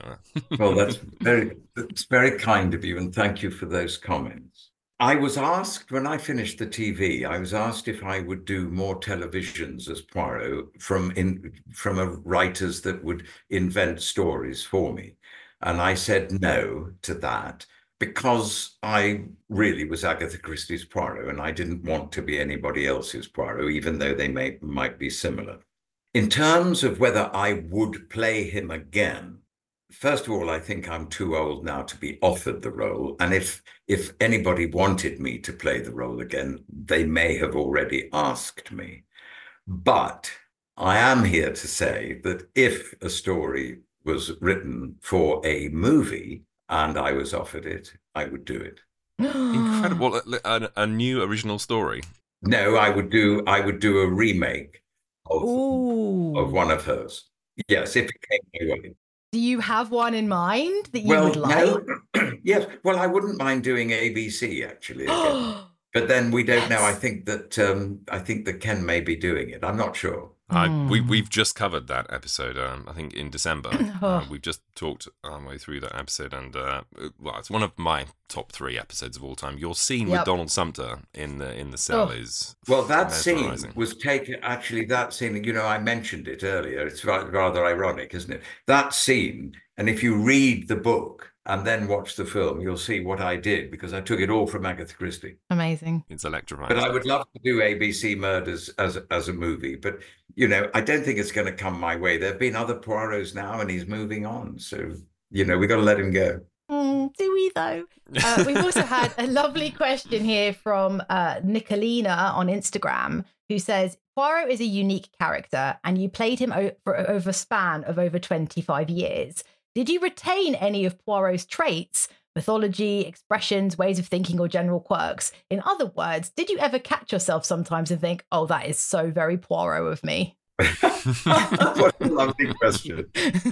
Speaker 5: well, that's very that's very kind of you, and thank you for those comments. I was asked when I finished the TV, I was asked if I would do more televisions as Poirot from in from a writers that would invent stories for me, and I said no to that because I really was Agatha Christie's Poirot and I didn't want to be anybody else's Poirot, even though they may, might be similar. In terms of whether I would play him again, first of all, I think I'm too old now to be offered the role. And if if anybody wanted me to play the role again, they may have already asked me. But I am here to say that if a story was written for a movie, and I was offered it, I would do it.
Speaker 1: Incredible! A, a, new original story.
Speaker 5: No, I would do. I would do a remake of, of one of hers. Yes, if it came my way.
Speaker 2: Do you have one in mind that you
Speaker 5: well,
Speaker 2: would like?
Speaker 5: No. yes. Well, I wouldn't mind doing ABC actually. Again. but then we don't yes. know. I think that um, I think that Ken may be doing it. I'm not sure.
Speaker 1: Uh, mm. we we've just covered that episode. Um, I think in December. oh. uh, we've just talked our way through that episode, and uh, well, it's one of my top three episodes of all time. Your scene yep. with Donald Sumpter in the in the cell oh. is
Speaker 5: well. That scene was taken. Actually, that scene. You know, I mentioned it earlier. It's rather ironic, isn't it? That scene, and if you read the book, and then watch the film, you'll see what I did because I took it all from Agatha Christie.
Speaker 2: Amazing.
Speaker 1: It's electrifying.
Speaker 5: But I would love to do ABC Murders as as a movie. But you know, I don't think it's going to come my way. There have been other Poirots now, and he's moving on. So, you know, we've got to let him go.
Speaker 2: Mm, do we though? Uh, we've also had a lovely question here from uh, Nicolina on Instagram, who says Poirot is a unique character, and you played him for over a span of over twenty-five years. Did you retain any of Poirot's traits, mythology, expressions, ways of thinking, or general quirks? In other words, did you ever catch yourself sometimes and think, "Oh, that is so very Poirot of me"?
Speaker 5: what a lovely question.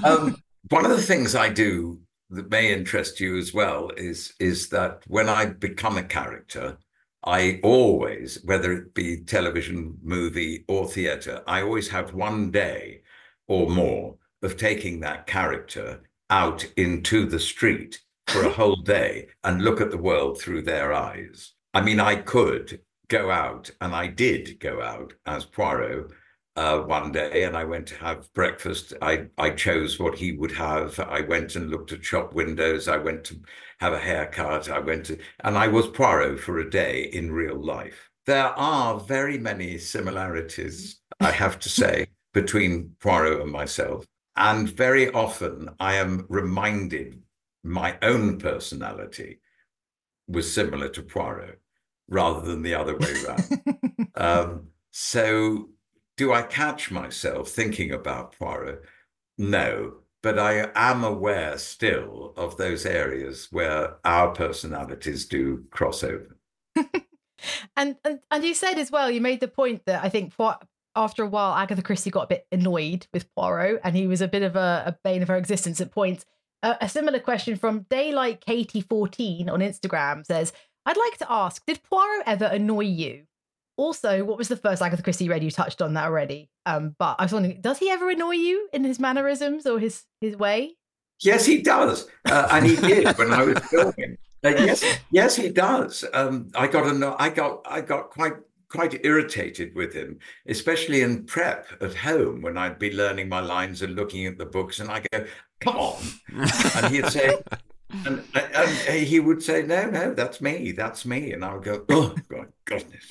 Speaker 5: Um, one of the things I do that may interest you as well is is that when I become a character, I always, whether it be television, movie, or theatre, I always have one day or more of taking that character out into the street for a whole day and look at the world through their eyes. I mean, I could go out, and I did go out as Poirot uh, one day and I went to have breakfast. I, I chose what he would have. I went and looked at shop windows. I went to have a haircut. I went to, and I was Poirot for a day in real life. There are very many similarities, I have to say, between Poirot and myself. And very often I am reminded my own personality was similar to Poirot rather than the other way around. um, so do I catch myself thinking about Poirot? No, but I am aware still of those areas where our personalities do cross over.
Speaker 2: and, and and you said as well, you made the point that I think for, after a while, Agatha Christie got a bit annoyed with Poirot, and he was a bit of a, a bane of her existence at points. A similar question from Daylight Katie 14 on Instagram says, "I'd like to ask, did Poirot ever annoy you?" Also, what was the first Agatha Christie read? You touched on that already. Um, but I was wondering, does he ever annoy you in his mannerisms or his his way?
Speaker 5: Yes, he does, uh, and he did when I was filming. Uh, yes, yes, he does. Um, I got a, I got, I got quite quite irritated with him, especially in prep at home when I'd be learning my lines and looking at the books, and I go, "Come on," and he'd say, and, and, he would say, "No, no, that's me, that's me," and I would go, "Oh, God, goodness!"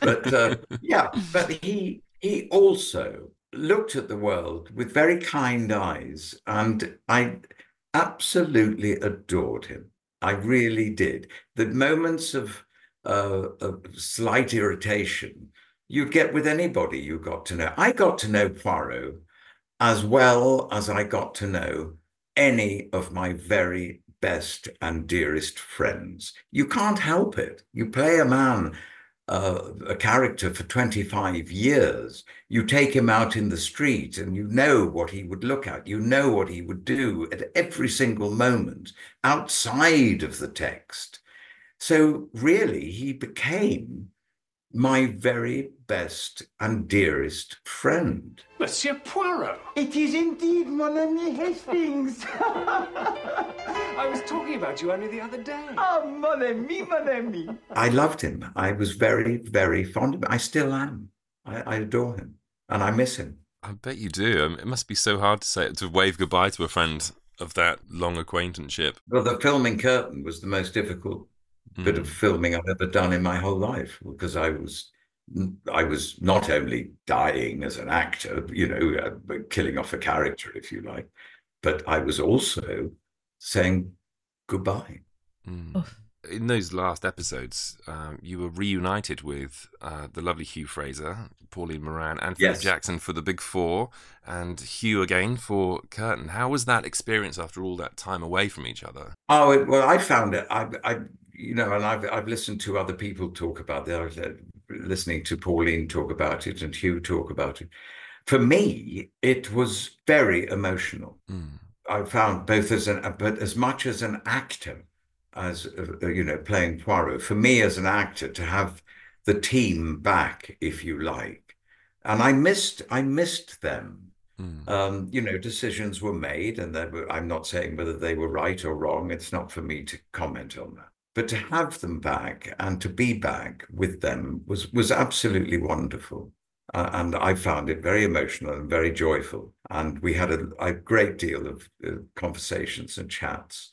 Speaker 5: but uh, yeah, but he he also looked at the world with very kind eyes, and I absolutely adored him. I really did. The moments of, uh, of slight irritation you'd get with anybody you got to know. I got to know Poirot as well as I got to know any of my very best and dearest friends. You can't help it. You play a man, uh, a character for 25 years. You take him out in the street and you know what he would look at. You know what he would do at every single moment outside of the text. So, really, he became my very best and dearest friend.
Speaker 3: Monsieur Poirot.
Speaker 8: It is indeed mon ami Hastings.
Speaker 3: I was talking about you only the other day.
Speaker 8: Oh, mon ami, mon ami.
Speaker 5: I loved him. I was very, very fond of him. I still am. I, I adore him and I miss him.
Speaker 1: I bet you do. Um, it must be so hard to say to wave goodbye to a friend of that long acquaintanceship.
Speaker 5: Well, the filming curtain was the most difficult mm. bit of filming I've ever done in my whole life because I was I was not only dying as an actor, you know, uh, killing off a character, if you like, but I was also saying goodbye.
Speaker 1: Mm. In those last episodes, um, you were reunited with uh, the lovely Hugh Fraser, Pauline Moran, and Philip yes. Jackson for the Big Four, and Hugh again for Curtain. How was that experience after all that time away from each other?
Speaker 5: Oh, it, well, I found it. I, I, you know, and I've I've listened to other people talk about that. listening to Pauline talk about it and Hugh talk about it. For me, it was very emotional. Mm. I found both as an but as much as an actor as uh, you know playing Poirot for me as an actor to have the team back if you like and I missed I missed them mm. um, you know decisions were made and were, I'm not saying whether they were right or wrong it's not for me to comment on that but to have them back and to be back with them was was absolutely wonderful uh, and I found it very emotional and very joyful. And we had a, a great deal of uh, conversations and chats.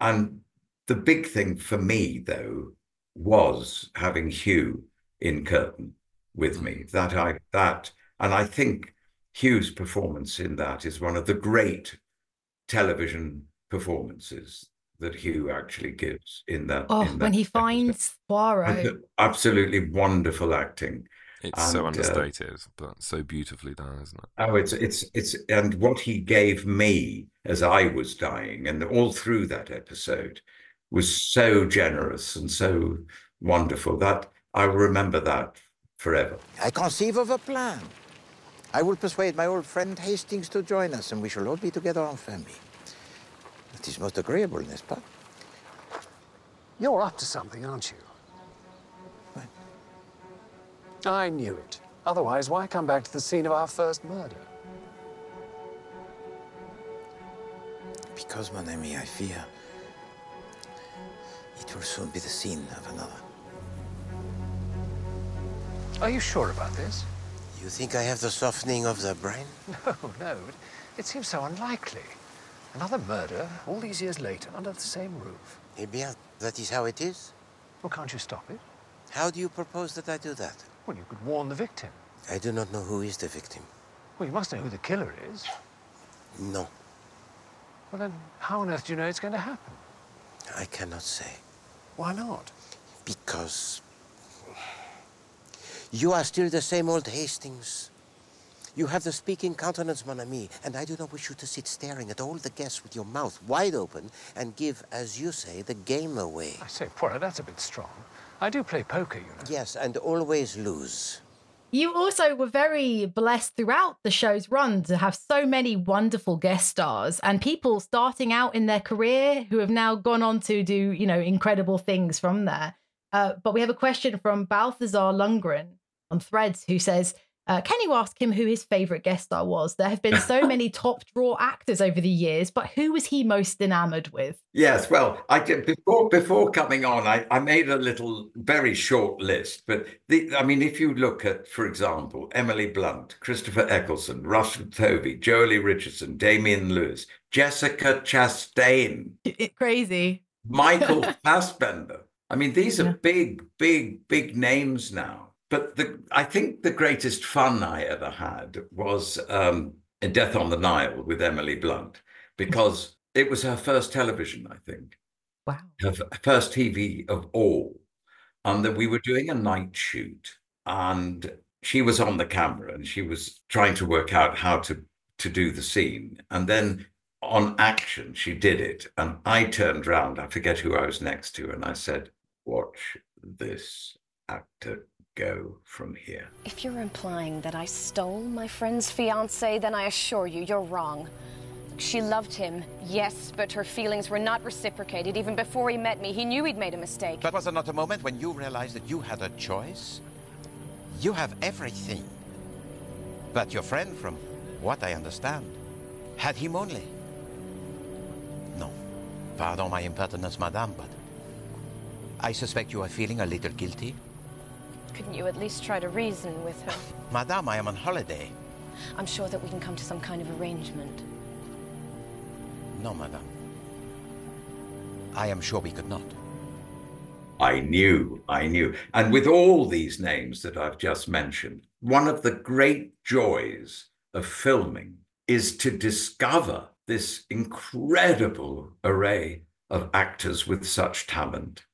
Speaker 5: And the big thing for me, though, was having Hugh in Curtain with me. Mm. That I that And I think Hugh's performance in that is one of the great television performances that Hugh actually gives in that.
Speaker 2: Oh,
Speaker 5: in that
Speaker 2: when he finds Poirot.
Speaker 5: absolutely wonderful acting.
Speaker 1: It's so
Speaker 5: And, uh,
Speaker 1: understated, but so beautifully done, isn't it?
Speaker 5: Oh, it's it's it's and what he gave me as I was dying, and all through that episode, was so generous and so wonderful that I will remember that forever.
Speaker 4: I conceive of a plan. I will persuade my old friend Hastings to join us, and we shall all be together en famille. It is most agreeable, n'est-ce pas?
Speaker 11: You're up to something, aren't you? I knew it. Otherwise, why come back to the scene of our first murder?
Speaker 4: Because, mon ami, I fear it will soon be the scene of another.
Speaker 11: Are you sure about this?
Speaker 4: You think I have the softening of the brain?
Speaker 11: No, no. It seems so unlikely. Another murder, all these years later, under the same roof.
Speaker 4: Eh bien, that is how it is.
Speaker 11: Well, can't you stop it?
Speaker 4: How do you propose that I do that?
Speaker 11: Well, you could warn the victim.
Speaker 4: I do not know who is the victim.
Speaker 11: Well, you must know who the killer is.
Speaker 4: No,
Speaker 11: Well, then, how on earth do you know it's going to happen?
Speaker 4: I cannot say.
Speaker 11: Why not?
Speaker 4: Because you are still the same old Hastings. You have the speaking countenance, mon ami, and I do not wish you to sit staring at all the guests with your mouth wide open and give, as you say, the game away.
Speaker 11: I say, Poirot, that's a bit strong. I do play poker, you know.
Speaker 4: Yes, and always lose.
Speaker 2: You also were very blessed throughout the show's run to have so many wonderful guest stars and people starting out in their career who have now gone on to do, you know, incredible things from there. Uh, but we have a question from Balthazar Lundgren on Threads who says, uh, can you ask him who his favorite guest star was? There have been so many top draw actors over the years, but who was he most enamored with?
Speaker 5: Yes, well, I did before before coming on, I, I made a little very short list. But the, I mean, if you look at, for example, Emily Blunt, Christopher Eccleston, Russell Tovey, Joely Richardson, Damian Lewis, Jessica Chastain,
Speaker 2: Crazy.
Speaker 5: Michael Fassbender. I mean, these are big, big, big names now. But the, I think the greatest fun I ever had was um, in Death on the Nile with Emily Blunt because it was her first television, I think.
Speaker 2: Wow.
Speaker 5: Her f- first TV of all. And that we were doing a night shoot and she was on the camera and she was trying to work out how to, to do the scene. And then on action, she did it. And I turned round, I forget who I was next to, and I said, Watch this actor go from here.
Speaker 12: If you're implying that I stole my friend's fiance, then I assure you you're wrong. She loved him, yes, but her feelings were not reciprocated. Even before he met me, he knew he'd made a mistake.
Speaker 4: But was there not a moment when you realized that you had a choice? You have everything. But your friend, from what I understand, had him only. No. Pardon my impertinence, madame, but I suspect you are feeling a little guilty.
Speaker 12: Couldn't you at least try to reason with her?
Speaker 4: Madame, I am on holiday.
Speaker 12: I'm sure that we can come to some kind of arrangement.
Speaker 4: No, madame. I am sure we could not.
Speaker 5: I knew, I knew. And with all these names that I've just mentioned, one of the great joys of filming is to discover this incredible array of actors with such talent.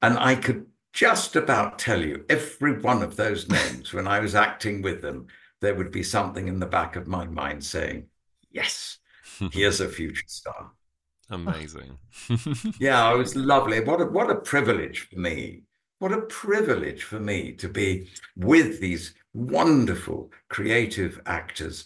Speaker 5: And I could just about tell you every one of those names when I was acting with them, there would be something in the back of my mind saying, Yes, here's a future star.
Speaker 1: Amazing.
Speaker 5: yeah, it was lovely. What a what a privilege for me. What a privilege for me to be with these wonderful creative actors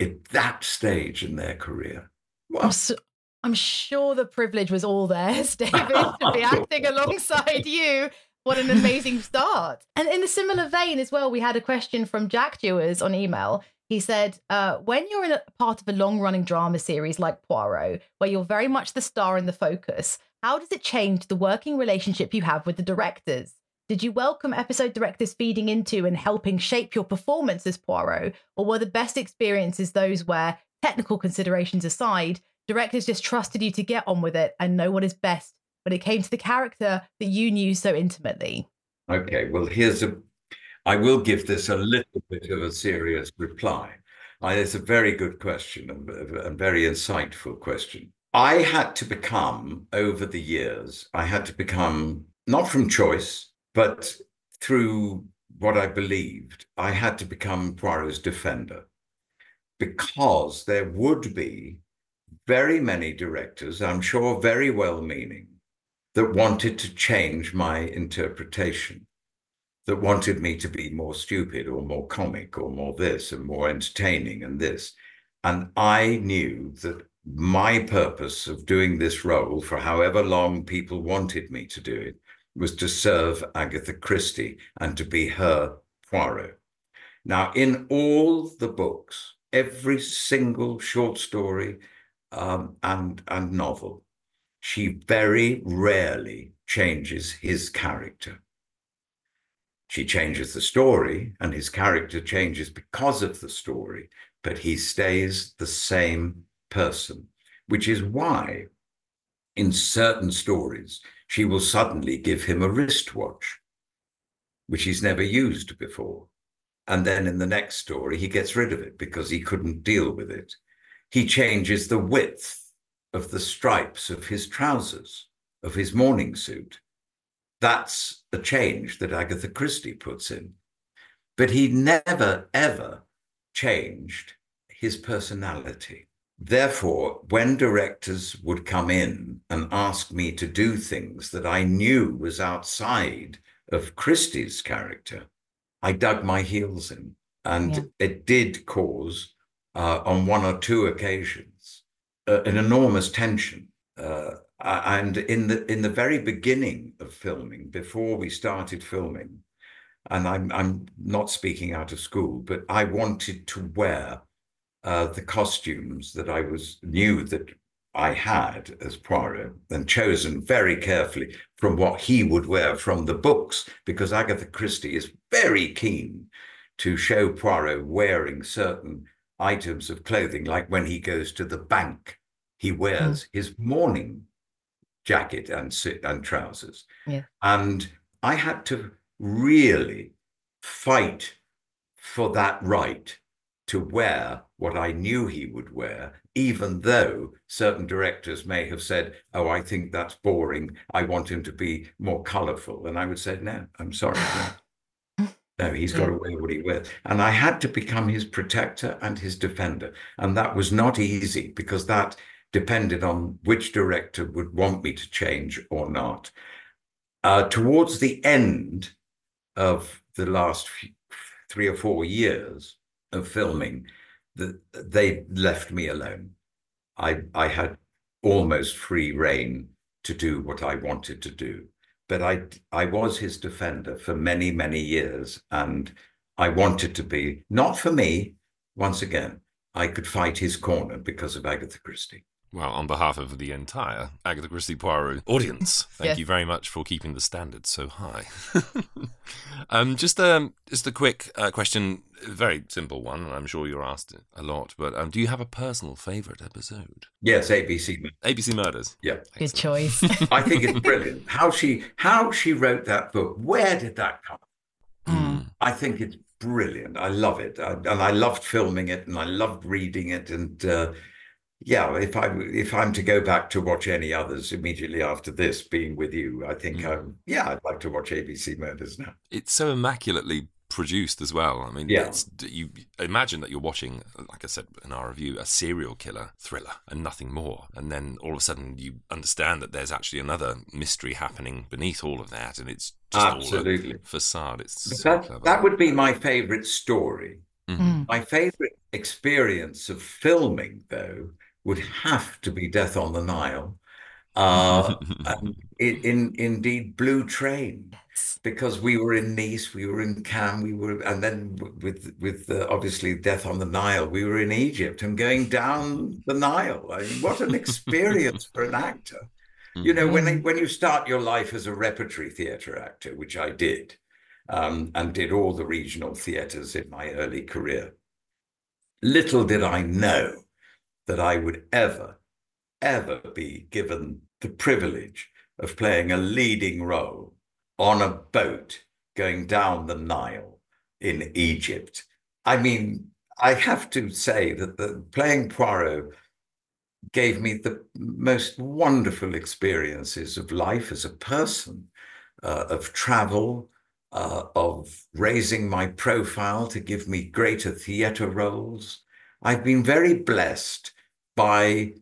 Speaker 5: at that stage in their career.
Speaker 2: I'm, so, I'm sure the privilege was all theirs, David, to be acting alongside you. What an amazing start. And in a similar vein as well, we had a question from Jack Dewars on email. He said, uh, when you're in a part of a long running drama series like Poirot, where you're very much the star and the focus, how does it change the working relationship you have with the directors? Did you welcome episode directors feeding into and helping shape your performance as Poirot? Or were the best experiences those where, technical considerations aside, directors just trusted you to get on with it and know what is best when it came to the character that you knew so intimately?
Speaker 5: Okay, well, here's a. I will give this a little bit of a serious reply. I, it's a very good question and a very insightful question. I had to become, over the years, I had to become, not from choice, but through what I believed, I had to become Poirot's defender because there would be very many directors, I'm sure very well meaning, that wanted to change my interpretation, that wanted me to be more stupid or more comic or more this and more entertaining and this. And I knew that my purpose of doing this role for however long people wanted me to do it was to serve Agatha Christie and to be her Poirot. Now, in all the books, every single short story um, and, and novel, she very rarely changes his character. She changes the story, and his character changes because of the story, but he stays the same person, which is why in certain stories she will suddenly give him a wristwatch, which he's never used before. And then in the next story, he gets rid of it because he couldn't deal with it. He changes the width of the stripes of his trousers, of his morning suit. That's a change that Agatha Christie puts in. But he never, ever changed his personality. Therefore, when directors would come in and ask me to do things that I knew was outside of Christie's character, I dug my heels in. And yeah. it did cause, uh, on one or two occasions, an enormous tension. Uh, and in the in the very beginning of filming, before we started filming, and I'm I'm not speaking out of school, but I wanted to wear uh, the costumes that I was knew that I had as Poirot and chosen very carefully from what he would wear from the books, because Agatha Christie is very keen to show Poirot wearing certain items of clothing, like when he goes to the bank, he wears mm. his morning jacket and and trousers.
Speaker 2: Yeah.
Speaker 5: And I had to really fight for that right to wear what I knew he would wear, even though certain directors may have said, Oh, I think that's boring. I want him to be more colorful. And I would say, No, I'm sorry. No, no he's got to wear what he wears. And I had to become his protector and his defender. And that was not easy because that depended on which director would want me to change or not. Uh, towards the end of the last few, three or four years, of filming that they left me alone. I I had almost free rein to do what I wanted to do. But I I was his defender for many, many years. And I wanted to be, not for me, once again, I could fight his corner because of Agatha Christie.
Speaker 1: Well, on behalf of the entire Agatha Christie Poirot audience, thank yes. you very much for keeping the standards so high. um, just, um, just a quick uh, question, very simple one. and I'm sure you're asked a lot, but um, do you have a personal favourite episode?
Speaker 5: Yes, ABC.
Speaker 1: ABC Murders.
Speaker 5: Yeah,
Speaker 2: good choice.
Speaker 5: I think it's brilliant how she how she wrote that book. Where did that come? Mm. I think it's brilliant. I love it, I, and I loved filming it, and I loved reading it, and. Uh, yeah, if I if I'm to go back to watch any others immediately after this, being with you, I think mm. um, yeah, I'd like to watch ABC Murders now.
Speaker 1: It's so immaculately produced as well. I mean, yeah. you imagine that you're watching, like I said in our review, a serial killer thriller and nothing more, and then all of a sudden you understand that there's actually another mystery happening beneath all of that, and it's just
Speaker 5: absolutely
Speaker 1: all a facade. It's
Speaker 5: so that, that would be my favorite story. Mm-hmm. My favorite experience of filming, though would have to be Death on the Nile. Uh, in, in indeed Blue Train, because we were in Nice, we were in Cannes, we were, and then with with uh, obviously Death on the Nile, we were in Egypt and going down the Nile. I mean, what an experience for an actor! You know, when mm-hmm. when you start your life as a repertory theatre actor, which I did, um, and did all the regional theatres in my early career, little did I know that I would ever, ever be given the privilege of playing a leading role on a boat going down the Nile in Egypt. I mean, I have to say that the playing Poirot gave me the most wonderful experiences of life as a person, uh, of travel, uh, of raising my profile to give me greater theatre roles. I've been very blessed by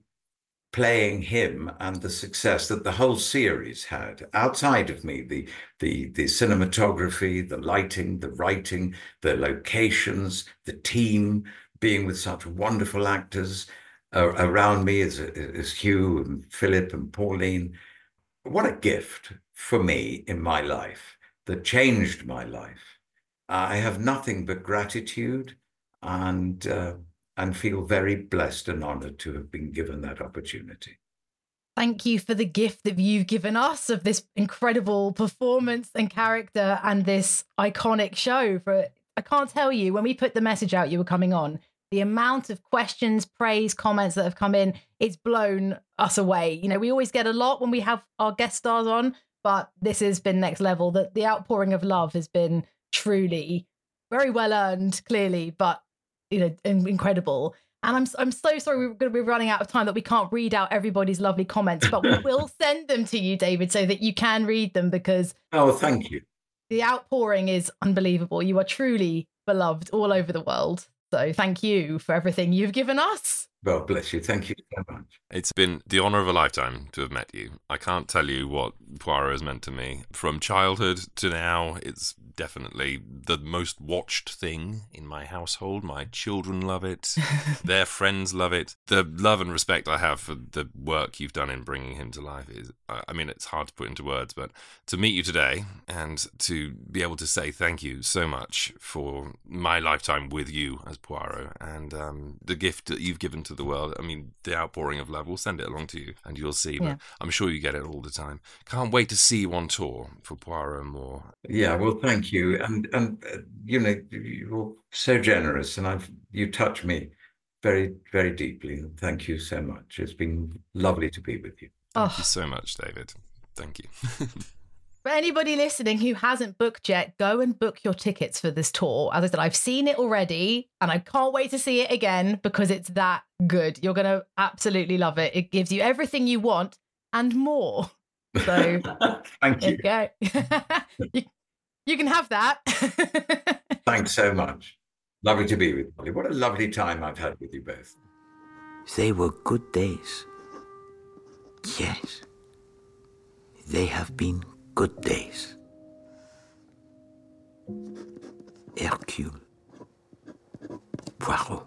Speaker 5: playing him and the success that the whole series had. Outside of me the the the cinematography the lighting the writing the locations the team being with such wonderful actors uh, around me as, as Hugh and Philip and Pauline. What a gift for me in my life that changed my life. I have nothing but gratitude and uh, and feel very blessed and honored to have been given that opportunity.
Speaker 2: Thank you for the gift that you've given us of this incredible performance and character and this iconic show. For I can't tell you when we put the message out you were coming on, the amount of questions, praise, comments that have come in, it's blown us away. You know, we always get a lot when we have our guest stars on, but this has been next level. That the outpouring of love has been truly very well earned, clearly, but you know incredible. And I'm I'm so sorry we're going to be running out of time that we can't read out everybody's lovely comments, but we will send them to you, David, so that you can read them because
Speaker 5: oh, thank you.
Speaker 2: The outpouring is unbelievable. You are truly beloved all over the world. So thank you for everything you've given us.
Speaker 5: Well, bless you. Thank you so much.
Speaker 1: It's been the honour of a lifetime to have met you. I can't tell you what Poirot has meant to me. From childhood to now, it's definitely the most watched thing in my household. My children love it, their friends love it. The love and respect I have for the work you've done in bringing him to life is, I mean, it's hard to put into words, but to meet you today and to be able to say thank you so much for my lifetime with you as Poirot and um, the gift that you've given to the world. I mean, the outpouring of love, we'll send it along to you and you'll see, but yeah. I'm sure you get it all the time. Can't wait to see you on tour for Poirot and more.
Speaker 5: Yeah, well, thank you. And, and uh, you know, you're so generous and I've, you touch me very, very deeply. Thank you so much. It's been lovely to be with you.
Speaker 1: Thank oh. you so much, David. Thank you.
Speaker 2: For anybody listening who hasn't booked yet, go and book your tickets for this tour. As I said, I've seen it already and I can't wait to see it again because it's that good. You're going to absolutely love it. It gives you everything you want and more. So,
Speaker 5: thank you.
Speaker 2: you, you, you can have that.
Speaker 5: Thanks so much. Lovely to be with you. What a lovely time I've had with you both.
Speaker 13: They were good days. Yes. They have been good days. Hercule Poirot.